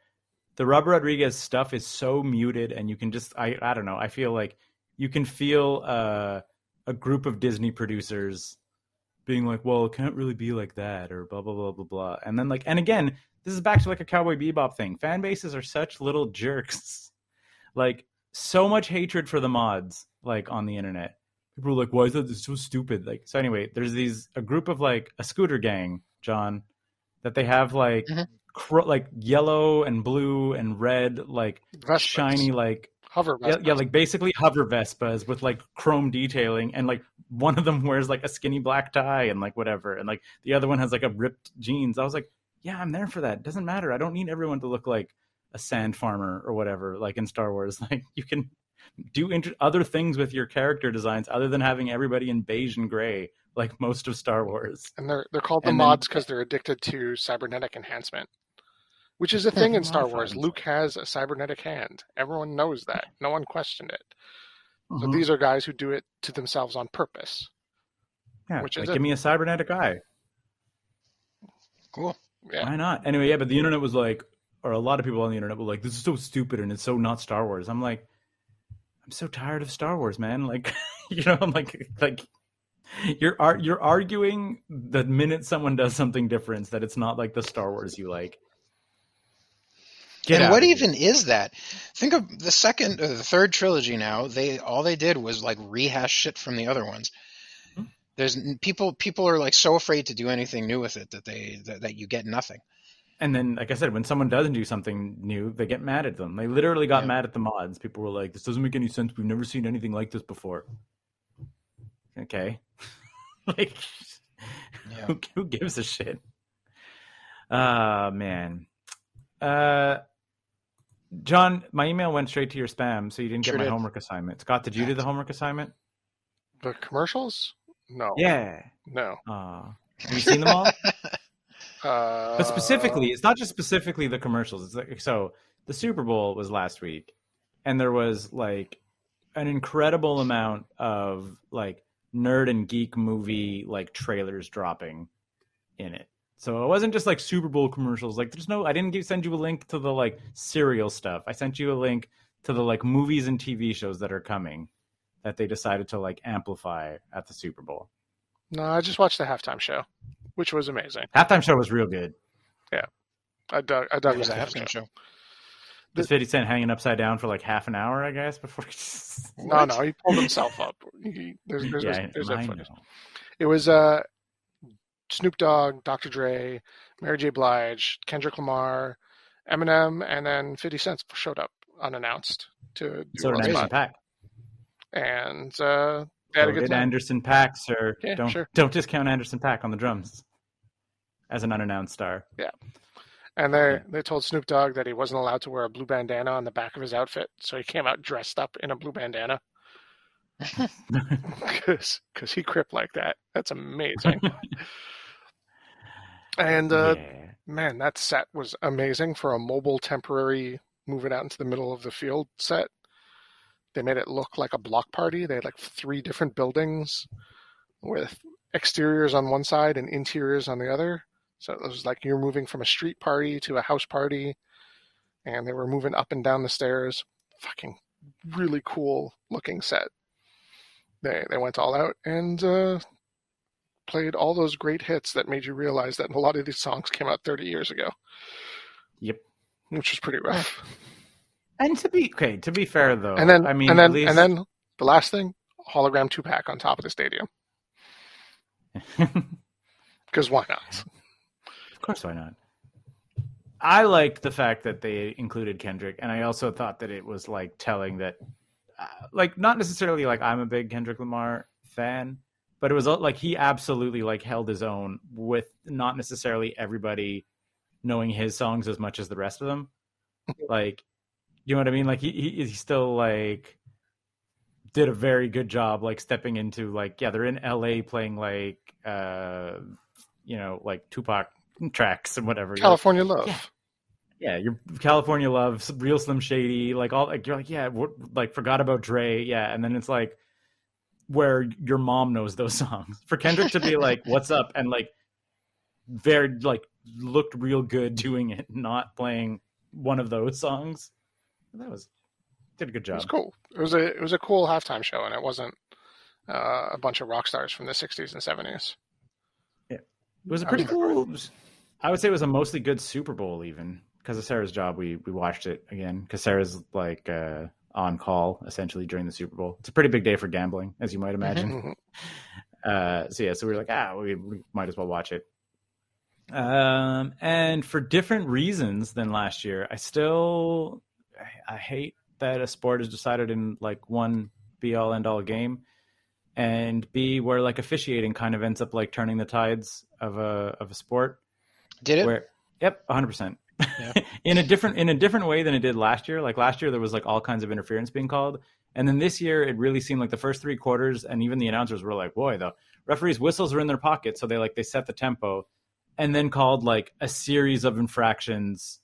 the Robert Rodriguez stuff is so muted, and you can just I I don't know. I feel like you can feel uh, a group of Disney producers being like, "Well, it can't really be like that," or blah blah blah blah blah. And then like, and again, this is back to like a Cowboy Bebop thing. Fan bases are such little jerks. Like so much hatred for the mods, like on the internet. People are like, "Why is that so stupid?" Like, so anyway, there's these a group of like a scooter gang, John, that they have like Mhm. cr- like yellow and blue and red, like Vespas. shiny like hover yeah, Vespas. yeah, like basically hover Vespas with like chrome detailing, and like one of them wears like a skinny black tie and like whatever, and like the other one has like a ripped jeans. I was like, yeah, I'm there for that. Doesn't matter. I don't need everyone to look like a sand farmer or whatever, like in Star Wars. Like you can do inter- other things with your character designs other than having everybody in beige and gray, like most of Star Wars. and they're they're called the And mods because they're addicted to cybernetic enhancement, which is a thing in Star Wars. Luke has a cybernetic hand. Everyone knows that. No one questioned it. So Mhm. these are guys who do it to themselves on purpose. yeah, which like, is give me a cybernetic eye. Cool. Yeah. Why not? Anyway, yeah, but the internet was like, or a lot of people on the internet were like, "This is so stupid and it's so not Star Wars." I'm like, I'm so tired of Star Wars, man. Like, you know, I'm like, like you're you're arguing the minute someone does something different that it's not like the Star Wars you like. Get and what even is that? Think of the second or the third trilogy now. They all they did was like rehash shit from the other ones. Hmm. There's people people are like so afraid to do anything new with it that they that, that you get nothing. And then, like I said, when someone doesn't do something new, they get mad at them. They literally got Yeah. mad at the mods. People were like, "This doesn't make any sense. We've never seen anything like this before." Okay, like, Yeah. who, who gives a shit? Ah, man. Uh, John, my email went straight to your spam, so you didn't Sure get my did. homework assignment. Scott, did you do the homework assignment? The commercials? No. Yeah. No. Aw. have you seen them all? Uh, but specifically, it's not just specifically the commercials. It's like so the Super Bowl was last week, and there was like an incredible amount of like nerd and geek movie like trailers dropping in it. So it wasn't just like Super Bowl commercials. Like there's no I didn't give, send you a link to the like serial stuff. I sent you a link to the like movies and TV shows that are coming that they decided to like amplify at the Super Bowl. No, I just watched the halftime show, which was amazing. Halftime show was real good. Yeah, I dug. I dug It was a that halftime show. Was Fifty Cent hanging upside down for like half an hour, I guess, before. No, no, he pulled himself up. He, there's there's, yeah, there's I that know. It was uh, Snoop Dogg, Dr. Dre, Mary J. Blige, Kendrick Lamar, Eminem, and then 50 Cent showed up unannounced to do So did one Anderson spot. Pack. And uh, they had a So good did. Anderson .Paak, sir. Yeah, don't sure. don't discount Anderson .Paak on the drums as an unannounced star. Yeah. And they Yeah. they told Snoop Dogg that he wasn't allowed to wear a blue bandana on the back of his outfit, so he came out dressed up in a blue bandana because he crip like that. That's amazing. and uh, yeah. man, that set was amazing for a mobile temporary move it out into the middle of the field set. They made it look like a block party. They had like three different buildings with exteriors on one side and interiors on the other. So it was like you're moving from a street party to a house party, and they were moving up and down the stairs. Fucking really cool looking set. They they went all out and uh, played all those great hits that made you realize that a lot of these songs came out 30 years ago, Yep. which was pretty rough. And to be okay, to be fair though, and then I mean, and then least... and then the last thing, hologram Tupac on top of the stadium because why not? Of course, why not? I liked the fact that they included Kendrick, and I also thought that it was like telling that, uh, like, not necessarily like I'm a big Kendrick Lamar fan, but it was like he absolutely like held his own with not necessarily everybody knowing his songs as much as the rest of them. like, you know what I mean? Like he he, he still like did a very good job like stepping into like yeah they're in LA playing like uh you know like Tupac tracks and whatever You're like, California Love. Yeah. yeah, your California Love, Real Slim Shady, like all like you're like yeah, what, like forgot about Dre, yeah, and then it's like where your mom knows those songs. For Kendrick to be like, "What's up?" and like very like looked real good doing it, not playing one of those songs. That was did a good job. It was cool. It was a it was a cool halftime show, and it wasn't uh, a bunch of rock stars from the '60s and '70s. Yeah, It was a pretty was- cool. I would say it was a mostly good Super Bowl, even because of Sarah's job. We we watched it again because Sarah's like uh, on call essentially during the Super Bowl. It's a pretty big day for gambling, as you might imagine. Mhm. Uh, so yeah, so we were like, ah, we, we might as well watch it. Um, and for different reasons than last year, I still I, hate that a sport is decided in like one be all end all game, and B where like officiating kind of ends up like turning the tides of a of a sport. Did it? Where yep, hundred percent. In a different in a different way than it did last year. Like last year, there was like all kinds of interference being called, and then this year, it really seemed like the first three quarters, and even the announcers were like, "Boy, the referees' whistles are in their pockets," so they like they set the tempo, and then called like a series of infractions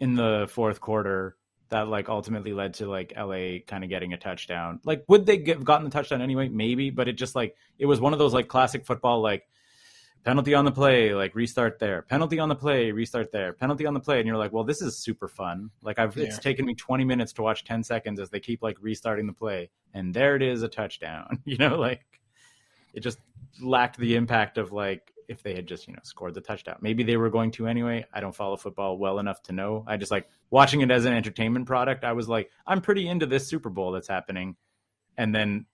in the fourth quarter that like ultimately led to like LA kind of getting a touchdown. Like, would they have gotten the touchdown anyway? Maybe, but it just like it was one of those like classic football like penalty on the play, like restart there, penalty on the play, restart there, penalty on the play, and you're like, well, this is super fun. Like I've it's taken me 20 minutes to watch 10 seconds as they keep like restarting the play, and there it is, a touchdown. You know, like it just lacked the impact of like if they had just you know scored the touchdown. Maybe they were going to anyway. I don't follow football well enough to know. I just like watching it as an entertainment product. I was like, I'm pretty into this Super Bowl that's happening, and then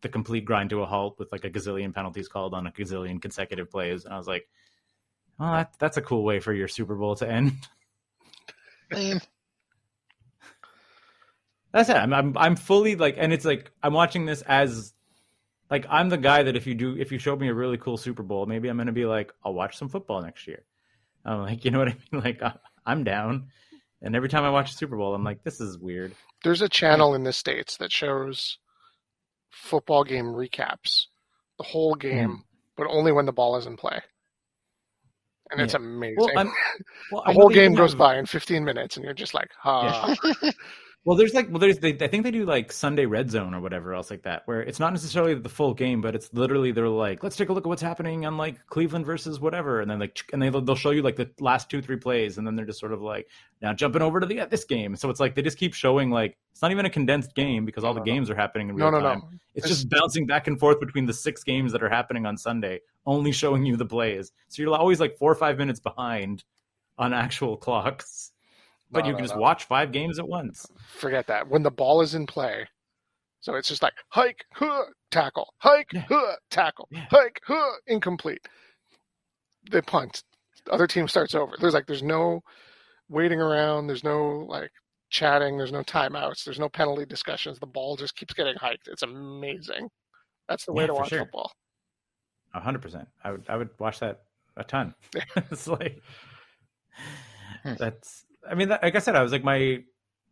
the complete grind to a halt with like a gazillion penalties called on a gazillion consecutive plays, and I was like, well, that, that's a cool way for your Super Bowl to end." Lame. That's it. I'm, I'm I'm fully like, and it's like I'm watching this as like I'm the guy that if you do if you show me a really cool Super Bowl, maybe I'm gonna be like, I'll watch some football next year. I'm like, you know what I mean? Like I'm down. And every time I watch a Super Bowl, I'm like, this is weird. There's a channel in the states that shows football game recaps, the whole game, Mm. but only when the ball is in play, and it's amazing. Well, well, the whole game goes have- by in 15 minutes, and you're just like, ah. Well, there's like, well, there's, they, I think they do like Sunday Red Zone or whatever else like that, where it's not necessarily the full game, but it's literally they're like, let's take a look at what's happening on like Cleveland versus whatever, and then like, and they they'll show you like the last two three plays, and then they're just sort of like now jumping over to the uh, this game. So it's like they just keep showing like it's not even a condensed game because all No, the no, no. games are happening in No, real no, time. no. It's It's- just bouncing back and forth between the six games that are happening on Sunday, only showing you the plays. So you're always like four or five minutes behind on actual clocks. But No, you no, can just no. watch five games at once. Forget that. When the ball is in play, so it's just like hike, huh, tackle, hike, Yeah. huh, tackle, Yeah. hike, huh, incomplete. They punt. The other team starts over. There's like there's no waiting around. There's no like chatting. There's no timeouts. There's no penalty discussions. The ball just keeps getting hiked. It's amazing. That's the way Yeah, to watch sure. football. A hundred percent. I would I would watch that a ton. it's like Hmm. that's. I mean, like I said, I was like my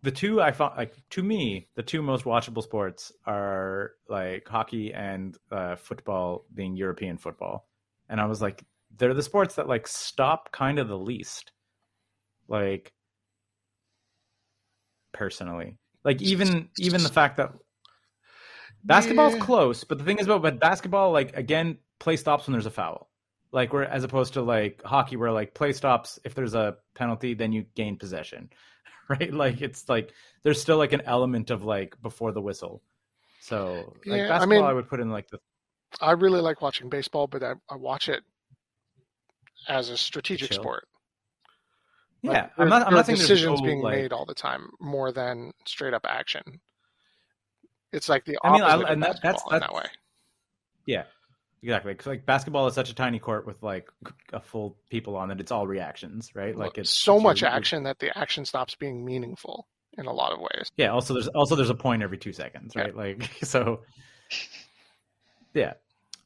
the two I found like to me the two most watchable sports are like hockey and uh, football, being European football, and I was like they're the sports that like stop kind of the least, like personally, like even even the fact that Basketball's Yeah. close, but the thing is about but basketball, like again, play stops when there's a foul. Like where as opposed to like hockey, where like play stops if there's a penalty, then you gain possession, right? Like it's like there's still like an element of like before the whistle. So like Yeah, I basketball, I, mean- would put in like the I really like watching baseball, but I, I watch it as a strategic Chill. sport. yeah. Like, I'm not. I'm not saying decisions no, being like, made all the time more than straight up action. It's like the I mean, I- opposite of and that- that's- in that way. Yeah, exactly. 'Cause, like basketball is such a tiny court with like a full people on it. It's all reactions, right? Like it's so it's much your- action that the action stops being meaningful in a lot of ways. Yeah. Also, there's also there's a point every two seconds, Yeah. right? Like so. Yeah.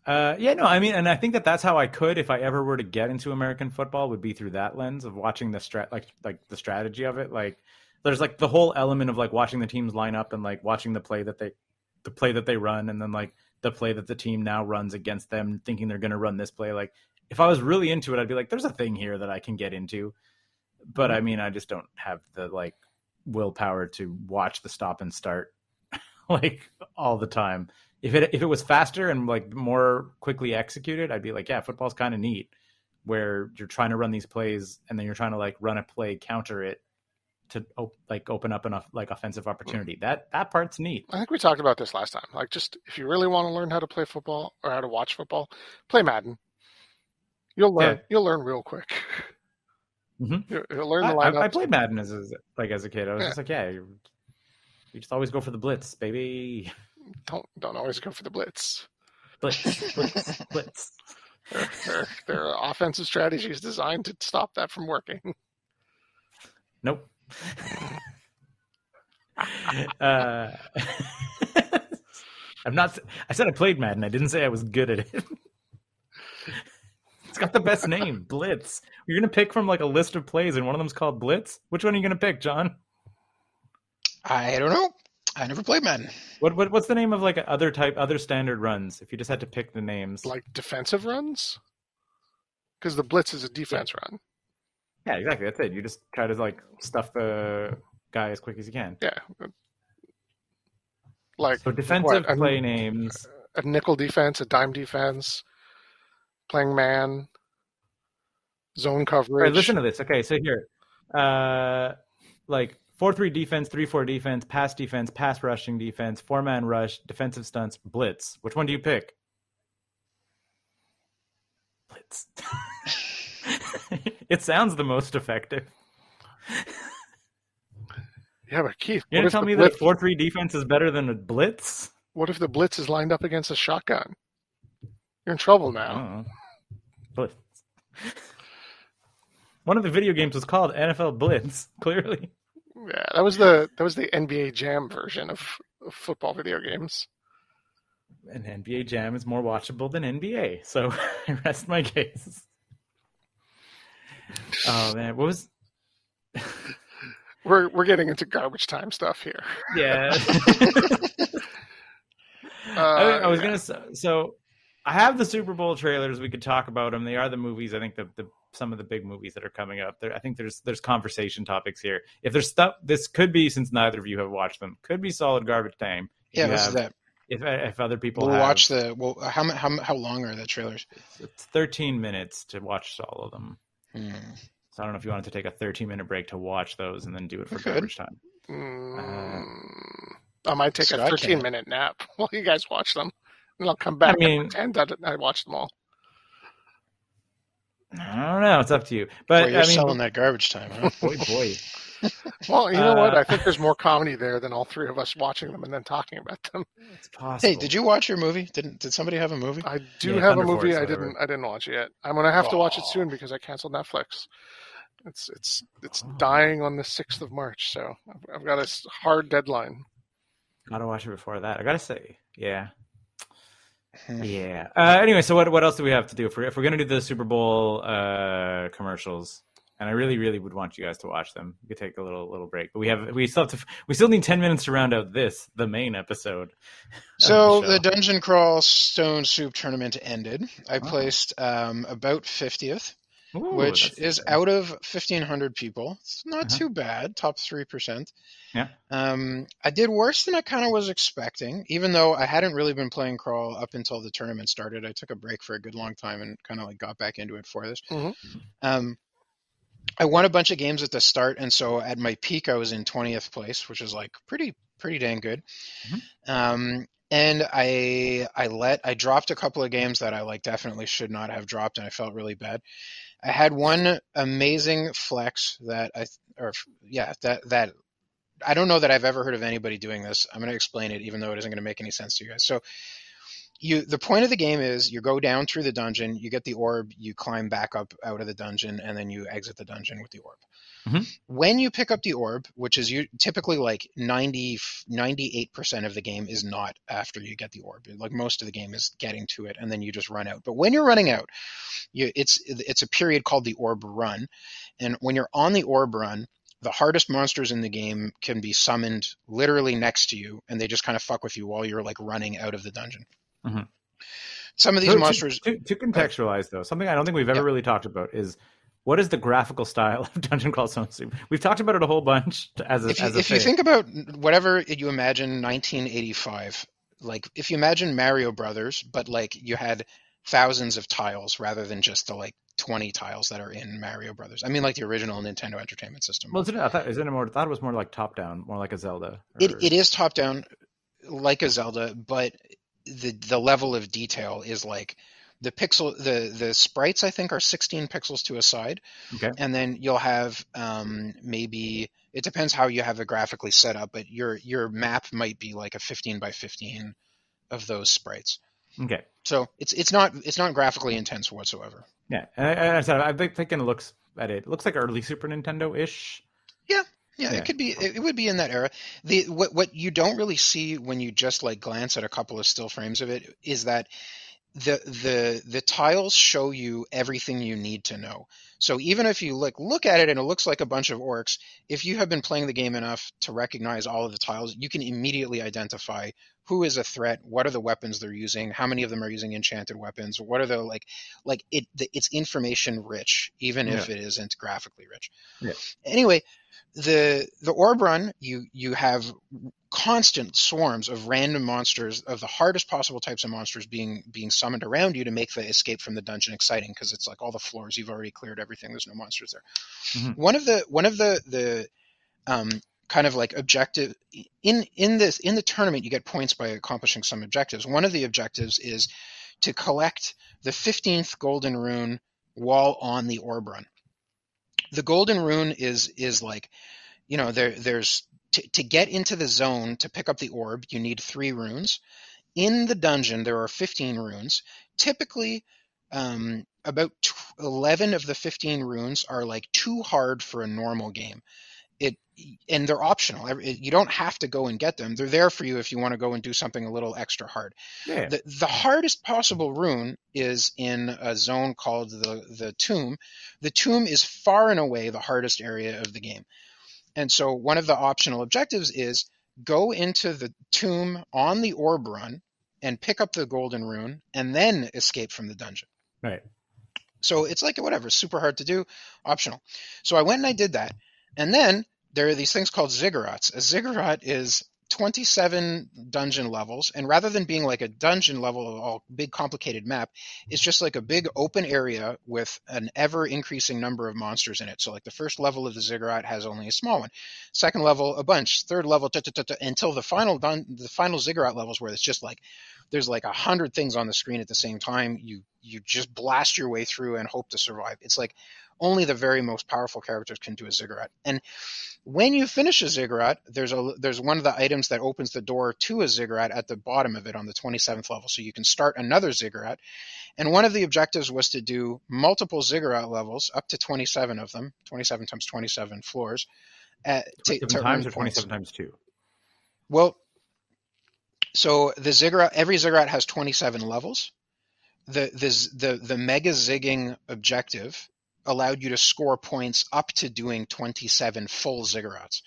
Uh, yeah, no, I mean, and I think that that's how I could, if I ever were to get into American football, would be through that lens of watching the strat, like, like the strategy of it. Like, there's like the whole element of like watching the teams line up and like watching the play that they, the play that they run, and then like the play that the team now runs against them, thinking they're going to run this play. Like, if I was really into it, I'd be like, there's a thing here that I can get into, but I mm-hmm. mean, I just don't have the like willpower to watch the stop and start like all the time. If it if it was faster and like more quickly executed, I'd be like, yeah, football's kind of neat, where you're trying to run these plays and then you're trying to like run a play, counter it to op- like open up enough like offensive opportunity. That that part's neat. I think we talked about this last time. Like, just if you really want to learn how to play football or how to watch football, play Madden. You'll learn. Yeah. You'll learn real quick. Mhm. You- You'll learn I, the I, lineup. I played Madden as a, like as a kid. I was Yeah. just like, yeah, you you just always go for the blitz, baby. Don't don't always go for the blitz. Blitz, blitz, blitz. Their, their, their offensive strategy is designed to stop that from working. Nope. uh, I'm not. I said I played Madden. I didn't say I was good at it. it's got the best name, Blitz. You're gonna pick from like a list of plays, and one of them's called Blitz. Which one are you gonna pick, John? I don't know. I never played Madden. What, what what's the name of like other type, other standard runs? If you just had to pick the names, Like defensive runs, because the blitz is a defense run. Yeah, exactly. That's it. You just try to like stuff the guy as quick as you can. Yeah. Like So defensive what, a- play names. a nickel defense, a dime defense, playing man, zone All right, coverage. listen to this. Okay, so here, uh, like four three defense, three four defense, pass defense, pass rushing defense, four man rush, defensive stunts, blitz. Which one do you pick? Blitz. it sounds the most effective. yeah, but Keith, You're gonna tell me that blitz, a four three defense is better than a blitz? what if the blitz is lined up against a shotgun? You're in trouble now. Oh, blitz. One of the video games was called NFL Blitz. Clearly. Yeah, that was the that was the NBA Jam version of, of football video games. and NBA Jam is more watchable than NBA. So I rest my case. Oh man, what was? We're we're getting into garbage time stuff here. Yeah, Uh, I, I was yeah. gonna. So I have the Super Bowl trailers. We could talk about them. They are the movies. I think the, the some of the big movies that are coming up. There, I think there's there's conversation topics here. If there's stuff, this could be since neither of you have watched them. Could be solid garbage time. Yeah, you this is that. If if other people We'll have, watch the. Well, how how how long are the trailers? it's 13 minutes to watch all of them. Hmm. So I don't know if you wanted to take a 13 minute break to watch those and then do it for We garbage time. Mm, I might take So a I 13 can't. minute nap while you guys watch them, and I'll come back I mean- and pretend that I watched them all. I don't know. It's up to you. But Boy, you're I mean, selling that garbage time, huh? boy, boy. Well, you know what? Uh, I think there's more comedy there than all three of us watching them and then talking about them. It's possible. hey, did you watch your movie? Didn't did somebody have a movie? I do Yeah, have Thunder a movie. Force, I whatever. didn't. I didn't watch it yet. I'm gonna have to watch it soon because I canceled Netflix. It's it's it's Oh. dying on the sixth of March, so I've, I've got a hard deadline. Gotta watch it before that. I gotta say, yeah, Hmm. yeah. Uh, anyway, so what what else do we have to do if we're if we're gonna do the Super Bowl uh, commercials? And I really, really would want you guys to watch them. We could take a little little break, but we have we still have to we still need ten minutes to round out this the main episode. So the the Dungeon Crawl Stone Soup tournament ended. I Oh. placed um, about 50th, which is out of 1,500 people. It's not Uh-huh. too bad, top 3%. Yeah. Um, I did worse than I kind of was expecting, even though I hadn't really been playing Crawl up until the tournament started. I took a break for a good long time and kind of like got back into it for this. Mhm. Um, I won a bunch of games at the start, and so at my peak, I was in 20th place, which is like pretty pretty dang good. Mhm. Um, and I I let I dropped a couple of games that I like definitely should not have dropped, and I felt really bad. I had one amazing flex that I or yeah that that I don't know that I've ever heard of anybody doing this. I'm going to explain it, even though it isn't going to make any sense to you guys. So you the point of the game is you go down through the dungeon, you get the orb, you climb back up out of the dungeon, and then you exit the dungeon with the orb. Mhm. When you pick up the orb, which is you typically like 90 98% of the game is not after you get the orb. Like most of the game is getting to it and then you just run out. But when you're running out, you, it's it's a period called the orb run. And when you're on the orb run, the hardest monsters in the game can be summoned literally next to you and they just kind of fuck with you while you're like running out of the dungeon. Mhm. Some of these So monsters To, to, contextualize though, something I don't think we've ever Yeah. really talked about is what is the graphical style of Dungeon Crawl Stone Soup? We've talked about it a whole bunch as a, if you, as a if you think about whatever you imagine 1985 like if you imagine mario brothers but like you had thousands of tiles rather than just the like 20 tiles that are in mario brothers i mean like the original nintendo entertainment system Well, isn't it, I thought, isn't it more? I thought it was more like top down, more like a Zelda. it, it is top down like a zelda but the the level of detail is like the pixel the the sprites i think are 16 pixels to a side Okay. and then you'll have um, maybe it depends how you have it graphically set up but your your map might be like a 15 by 15 of those sprites Okay. so it's it's not it's not graphically intense whatsoever Yeah, and I, I said I've been thinking it looks at it. it looks like early Super Nintendo ish. yeah, Yeah. it could be. It, it would be in that era. The what what you don't really see when you just like glance at a couple of still frames of it is that the the the tiles show you everything you need to know. So even if you look look at it and it looks like a bunch of orcs, if you have been playing the game enough to recognize all of the tiles, you can immediately identify who is a threat, what are the weapons they're using, how many of them are using enchanted weapons, what are the like like it the, it's information rich even if it isn't graphically rich. Yeah. Anyway, the the orb run you you have constant swarms of random monsters of the hardest possible types of monsters being being summoned around you to make the escape from the dungeon exciting because it's like all the floors you've already cleared everything there's no monsters there Mhm. one of the one of the the um, kind of like objective in in this in the tournament you get points by accomplishing some objectives. One of the objectives is to collect the 15th golden rune while on the orb run. The golden rune is is like you know there there's to, to get into the zone to pick up the orb you need three runes. In the dungeon there are 15 runes. Typically um, about tw- 11 of the 15 runes are like too hard for a normal game it and they're optional you don't have to go and get them they're there for you if you want to go and do something a little extra hard Yeah. the, the hardest possible rune is in a zone called the, the tomb. The tomb is far and away the hardest area of the game. And so one of the optional objectives is go into the tomb on the orb run and pick up the golden rune and then escape from the dungeon. Right. So it's like whatever, super hard to do, optional. So I went and I did that. And then there are these things called ziggurats. A ziggurat is 27 dungeon levels, and rather than being like a dungeon level, all big complicated map, it's just like a big open area with an ever increasing number of monsters in it. So like the first level of the ziggurat has only a small one, second level a bunch, third level ta, ta, ta, until the final dun- the final ziggurat levels where it's just like there's like a hundred things on the screen at the same time. You you just blast your way through and hope to survive. It's like only the very most powerful characters can do a ziggurat. And when you finish a ziggurat, there's a there's one of the items that opens the door to a ziggurat at the bottom of it on the 27th level. So you can start another ziggurat. And one of the objectives was to do multiple ziggurat levels, up to 27 of them, 27 times 27 floors. At, to, 27 to times or points. 27 times 2? Well, so the ziggurat, every ziggurat has 27 levels. The the the the mega zigging objective allowed you to score points up to doing 27 full ziggurats.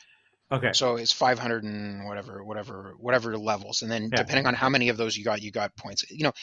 Okay. So it's 500 and whatever, whatever, whatever levels, and then Yeah. depending on how many of those you got, you got points. You know,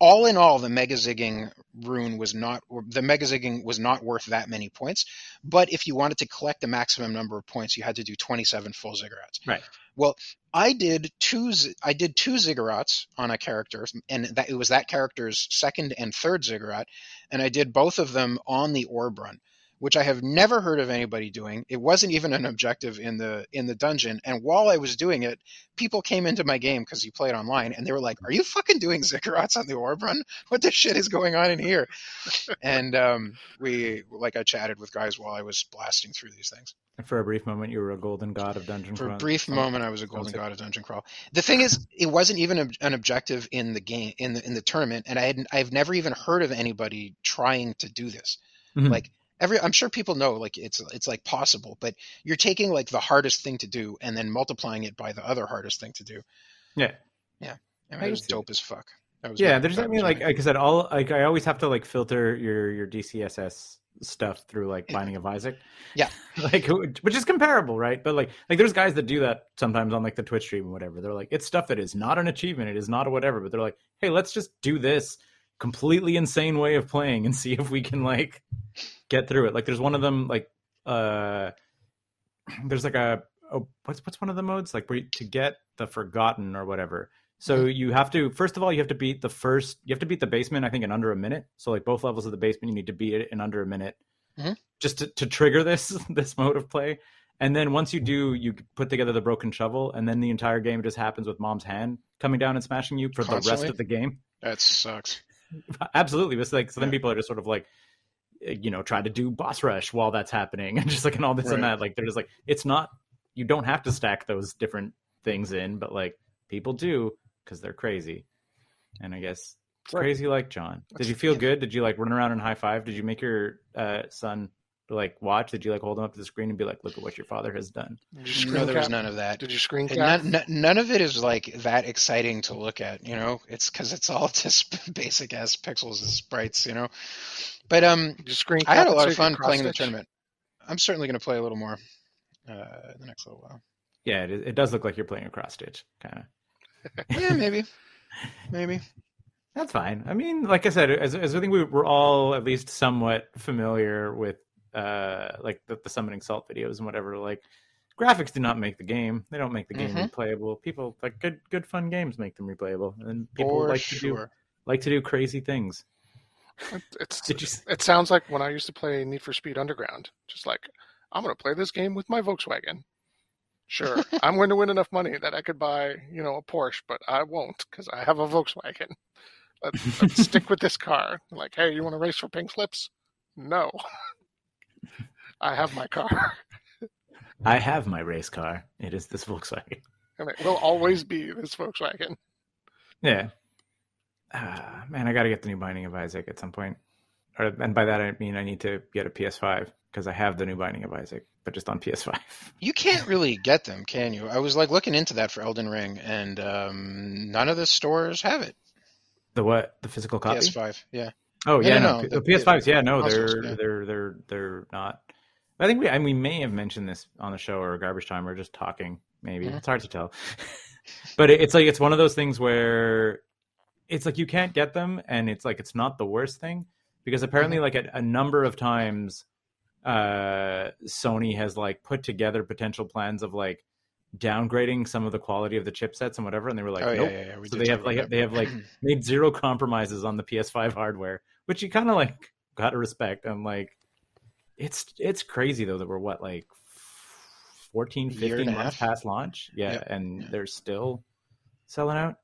all in all, the mega zigging rune was not, the mega zigging was not worth that many points. But if you wanted to collect the maximum number of points, you had to do 27 full ziggurats. Right. Well, I did two. I did two ziggurats on a character, and that it was that character's second and third ziggurat, and I did both of them on the orb run, which I have never heard of anybody doing. It wasn't even an objective in the in the dungeon, and while I was doing it, people came into my game because you play it online, and they were like, "Are you fucking doing ziggurats on the orb run? What the shit is going on in here?" and um, we, like, I chatted with guys while I was blasting through these things. For a brief moment, you were a golden god of dungeon crawl. For a brief Some- moment, I was a golden god of dungeon crawl. The thing is, it wasn't even ob- an objective in the game in the in the tournament, and I had I've never even heard of anybody trying to do this. Mhm. Like every, I'm sure people know like it's it's like possible, but you're taking like the hardest thing to do and then multiplying it by the other hardest thing to do. Yeah. yeah I it was can see dope as fuck. That was Yeah, my- there's that I mean like like I said, all like I always have to like filter your your DCSS stuff through like Yeah. Binding of Isaac. Yeah. like which is comparable, right? But like like there's guys that do that sometimes on like the Twitch stream or whatever. They're like, it's stuff that is not an achievement, it is not a whatever, but they're like, hey, let's just do this completely insane way of playing and see if we can like get through it. Like there's one of them like uh there's like a oh, what's what's one of the modes like where you, to get the forgotten or whatever. So you have to first of all you have to beat the first you have to beat the basement I think in under a minute. So like both levels of the basement you need to beat it in under a minute Mhm. just to, to trigger this this mode of play. And then once you do, you put together the broken shovel, and then the entire game just happens with mom's hand coming down and smashing you for the rest of the game. that sucks. Absolutely, it's like so. Then Yeah. people are just sort of like, eh, you know, try to do boss rush while that's happening, and just like and all this and that. Like they're just like, it's not. You don't have to stack those different things in, but like people do because they're crazy. And I guess Right. crazy like John. Did you feel good? Did you like run around and high five? Did you make your uh, son like watch? Did you like hold them up to the screen and be like, look at what your father has done? Did No, there was none of that. Did you screen cap? none, none, none of it is like that exciting to look at, you know. It's because it's all just basic ass pixels and sprites, you know. But um, screen I had a lot of fun playing the tournament. I'm certainly going to play a little more uh, in the next little while. Yeah, it, it does look like you're playing a cross stitch, kind of. Yeah, maybe, maybe. That's fine. I mean, like I said, as, as I think we, we're all at least somewhat familiar with, uh, like the, the summoning salt videos and whatever. Like, graphics do not make the game. They don't make the game Mhm. replayable. People like good, good fun games make them replayable, and people For like to do like to do crazy things. It, it's, Did you? it sounds like when I used to play Need for Speed Underground. Just like, I'm going to play this game with my Volkswagen. Sure, I'm going to win enough money that I could buy, you know, a Porsche, but I won't because I have a Volkswagen. Let's, let's stick with this car. Like, hey, you want to race for pink slips? No. I have my car, I have my race car. It is this Volkswagen. and it will always be this Volkswagen. Yeah. Ah, man, I got to get the new Binding of Isaac at some point. Or, and by that I mean I need to get a PS5 because I have the new Binding of Isaac, but just on PS5. You can't really get them, can you? I was like looking into that for Elden Ring, and um, none of the stores have it. The what? The physical copy? PS5, yeah. Oh yeah, no, no. no, The, the- PS5s, yeah, no, they're yeah. they're they're they're not. I think we I mean, we may have mentioned this on the show or garbage time or just talking. Maybe Mhm. it's hard to tell, but it, it's like it's one of those things where it's like you can't get them, and it's like it's not the worst thing because apparently, Mm-hmm. like a, a number of times, uh, Sony has like put together potential plans of like downgrading some of the quality of the chipsets and whatever, and they were like, oh yeah, nope. yeah, yeah. We So they have like about they have like made zero compromises on the PS5 hardware, which you kind of like gotta respect. I'm like, it's it's crazy though that we're what like 14, 15 months half. past launch, yeah, Yeah, and they're still selling out.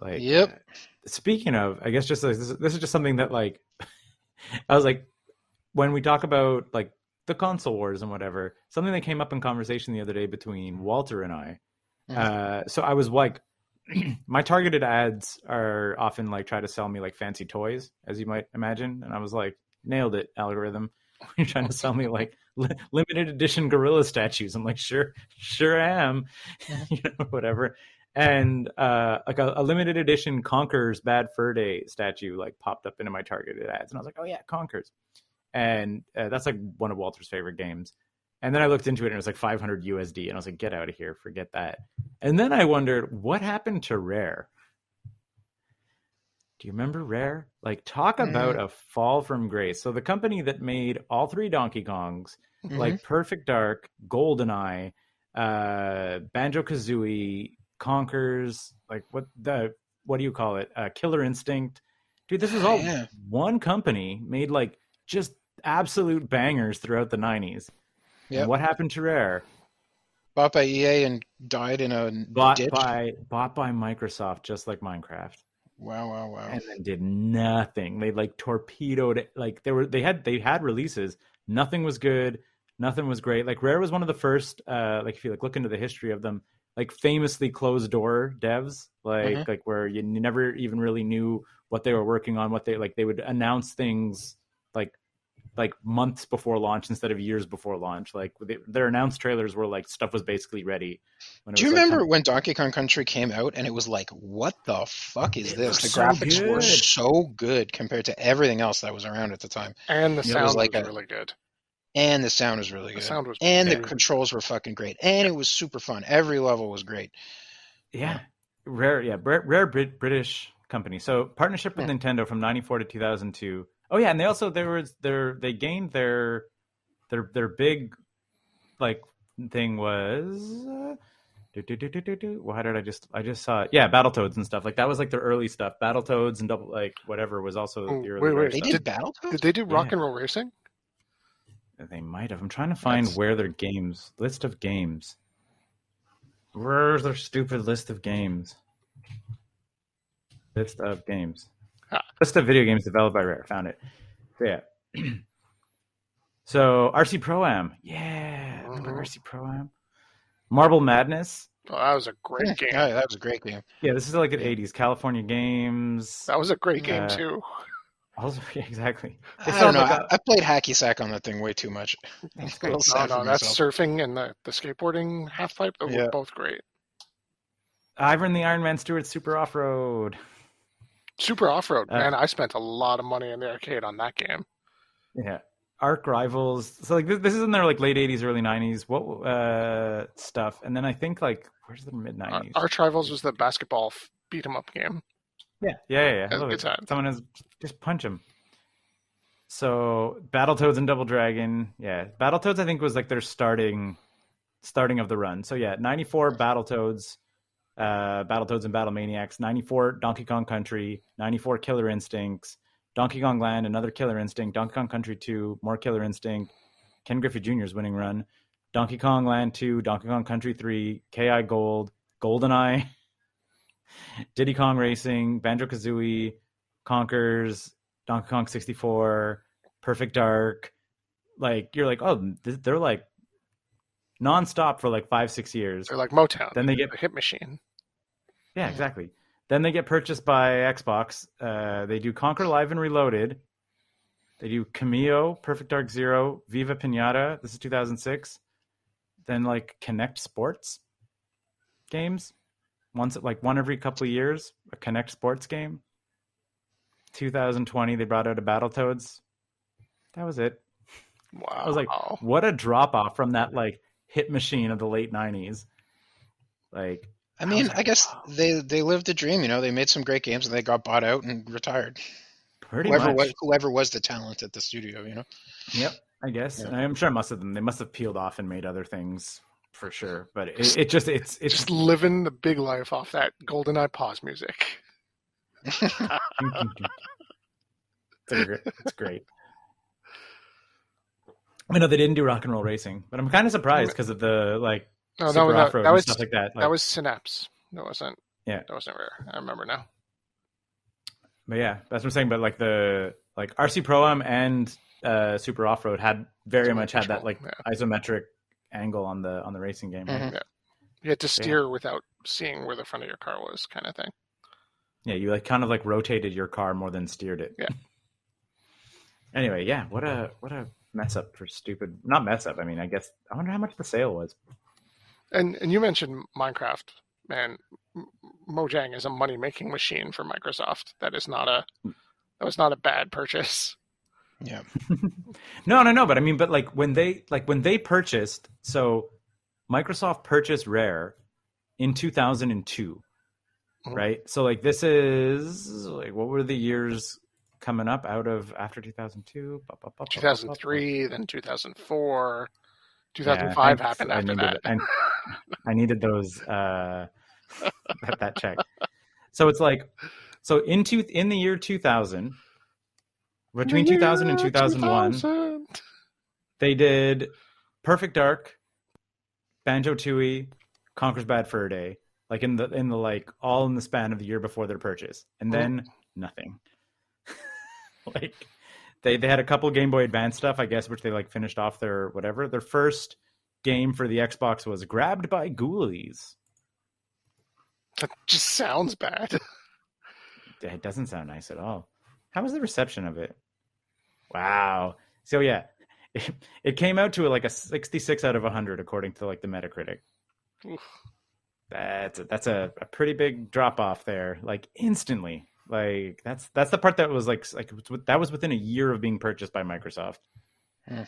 Like, Yep. Speaking of, I guess just like, this, this is just something that like I was like when we talk about like the console wars and whatever, something that came up in conversation the other day between Walter and I. Mhm. Uh, so I was like, my targeted ads are often like try to sell me like fancy toys, as you might imagine, and I was like, nailed it, algorithm. You're trying to sell me like li- limited edition gorilla statues. I'm like, sure, sure I am, you know, whatever. And uh, like a, a limited edition Conker's Bad Fur Day statue like popped up into my targeted ads, and I was like, oh yeah, Conker's, and uh, that's like one of Walter's favorite games. And then I looked into it and it was like 500 USD, and I was like, get out of here, forget that. And then I wondered what happened to Rare. Do you remember Rare? Like, talk about a fall from grace. So the company that made all three Donkey Kongs, Mhm. like Perfect Dark, GoldenEye, uh, Banjo Kazooie, Conkers, like what the what do you call it? Uh, Killer Instinct. Dude, this is all Yeah. one company made like just absolute bangers throughout the 90s. Yeah. What happened to Rare? bought by EA and died in a Bought ditch. by bought by Microsoft, just like Minecraft. Wow, wow, wow. and then did nothing. They like torpedoed it. Like they were they had they had releases. Nothing was good. Nothing was great. Like Rare was one of the first. Uh, like if you like look into the history of them, like famously closed door devs. Like Mhm. like where you never even really knew what they were working on. What they like they would announce things like months before launch instead of years before launch. Like they, their announced trailers were like stuff was basically ready. when it Do you was, like, remember time- when Donkey Kong Country came out and it was like, what the fuck is this? The so graphics were so good compared to everything else that was around at the time. And the Yeah, it sound was was, like a- really good. And the sound was really good. The good. sound was and the controls were fucking great. And it was super fun. Every level was great. Yeah, rare. Yeah, rare, rare Brit- British company. So partnership with Hmm. Nintendo from '94 to 2002. Oh yeah, and they also there was their they gained their their their big like thing was. Uh, do, do, do, do, do, do. Well, how did I just I just saw it? Yeah, Battletoads and stuff like that was like their early stuff. Battletoads and double like whatever was also Oh, the early wait, Rare wait, They stuff. did Battletoads? Did they do Rock Yeah. and Roll Racing? They might have. I'm trying to find That's- where their games list of games. Where's their stupid list of games? List of games. List of video games developed by Rare. Found it. So, yeah. so RC Pro Am. Yeah. Remember Mhm. RC Pro Am? Marble Madness. Oh, that was a great Yeah, game. yeah, that was a great game. Yeah, this is like an 80s California Games. That was a great game Uh, too. Also, yeah, exactly. I don't know. like I, a- I played hacky sack on that thing way too much. That's great. No, no, that's myself. surfing and the, the skateboarding half pipe. Those Yeah. were both great. Ivan the Iron Man Stewart Super Off Road. Super off road, Uh, man. I spent a lot of money in the arcade on that game. Yeah. Arch Rivals. So like this, this is in their like late eighties, early nineties. What uh stuff? And then I think like where's the mid nineties? Arch Rivals was the basketball f- beat 'em up game. Yeah, yeah, yeah. yeah. I That's a love good it. time. Someone has just punch him. So Battletoads and Double Dragon. Yeah, Battletoads I think was like their starting starting of the run. So yeah, ninety four Battletoads, uh, Battletoads and Battle Maniacs. Ninety four Donkey Kong Country. Ninety four Killer Instincts. Donkey Kong Land, another Killer Instinct. Donkey Kong Country two, more Killer Instinct. Ken Griffey Jr.'s winning run. Donkey Kong Land two, Donkey Kong Country three, Ki Gold, GoldenEye. Diddy Kong Racing, Banjo Kazooie, Conker's, Donkey Kong 64, Perfect Dark. Like you're like, oh, th- they're like nonstop for like five, six years. They're like Motown. Then they get the hit machine. Yeah, exactly. Then they get purchased by Xbox. Uh, they do Conker Live and Reloaded. They do Kameo, Perfect Dark Zero, Viva Pinata. This is 2006. Then like Kinect Sports games, once like one every couple of years, a Kinect Sports game. 2020, they brought out a Battle Battletoads. That was it. Wow. I was like, what a drop off from that like hit machine of the late 90s. Like, I I mean, I like, guess wow. they they lived the dream. You know, they made some great games and they got bought out and retired. pretty whoever much. was whoever was the talent at the studio, you know. Yep, I guess. Yeah. And I'm sure most of them they must have peeled off and made other things for sure. But it, it just it's it's just living the big life off that GoldenEye pause music. it's, great, it's great. I know they didn't do rock and roll racing, but I'm kind of surprised because of the like No, super no, that, off road that was stuff like that. Like, that was Synapse. That wasn't. Yeah. That wasn't rare. I remember now. But yeah, that's what I'm saying. But like the like RC Pro Am and uh, Super Off Road had very It's much had that like yeah. isometric angle on the on the racing game. Right? Mhm. You had to steer without seeing where the front of your car was, kind of thing. Yeah, you like kind of like rotated your car more than steered it. Yeah. Anyway, yeah, what a what a mess up for stupid. Not mess up. I mean, I guess I wonder how much the sale was. And and you mentioned Minecraft, man. Mojang is a money making machine for Microsoft. That is not a that was not a bad purchase. Yeah. No, no, no. But I mean, but like when they like when they purchased, so Microsoft purchased Rare in 2002, Mhm. right? So like this is like what were the years coming up out of after 2002? Ba, ba, ba, ba, ba, ba, ba. 2003, then 2004, Yeah, 2005 thanks. happened after that. I, I needed those uh, that, that check. So it's like so in two, in the year 2000 between 2000 and 2001 2000. they did Perfect Dark, Banjo Tooie, Conker's Bad Fur Day, like in the in the like all in the span of the year before their purchase, and then nothing. like they they had a couple Game Boy Advance stuff, I guess, which they like finished off their whatever. Their first game for the Xbox was Grabbed by Ghoulies. That just sounds bad. It doesn't sound nice at all. How was the reception of it? Wow. So yeah, it, it came out to like a 66 out of 100 according to like the Metacritic. Oof. That's a, that's a, a pretty big drop off there, like instantly. Like that's that's the part that was like like that was within a year of being purchased by Microsoft.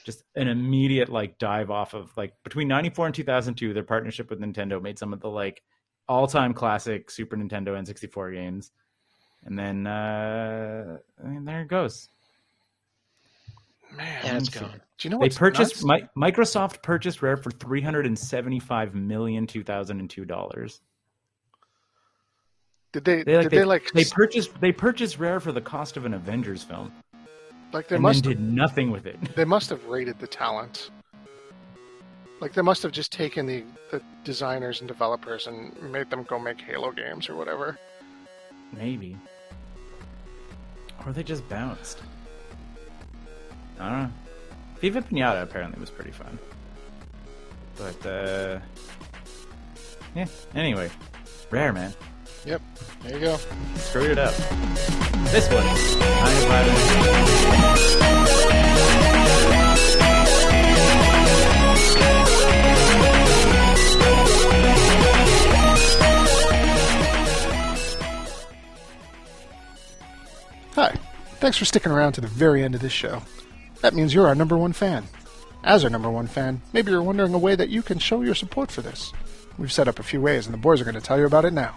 Just an immediate like dive off of like between 94 and 2002 their partnership with Nintendo made some of the like all-time classic Super Nintendo N64 games. And then uh I mean, there it goes. Man, And it's see. gone. do you know They what's purchased nuts? Mi- Microsoft purchased Rare for 375 million 2002 dollars. Did they? They like did they, they like? they purchased they purchased Rare for the cost of an Avengers film like they must. did nothing with it. They must have rated the talent. Like they must have just taken the, the designers and developers and made them go make Halo games or whatever. Maybe. Or they just bounced. I don't know. Viva Pinata apparently was pretty fun. But uh Yeah, anyway. Rare man. Yep. There you go. Screwed it up. This one. I am Hi. Thanks for sticking around to the very end of this show. That means you're our number one fan. As our number one fan, maybe you're wondering a way that you can show your support for this. We've set up a few ways, and the boys are going to tell you about it now.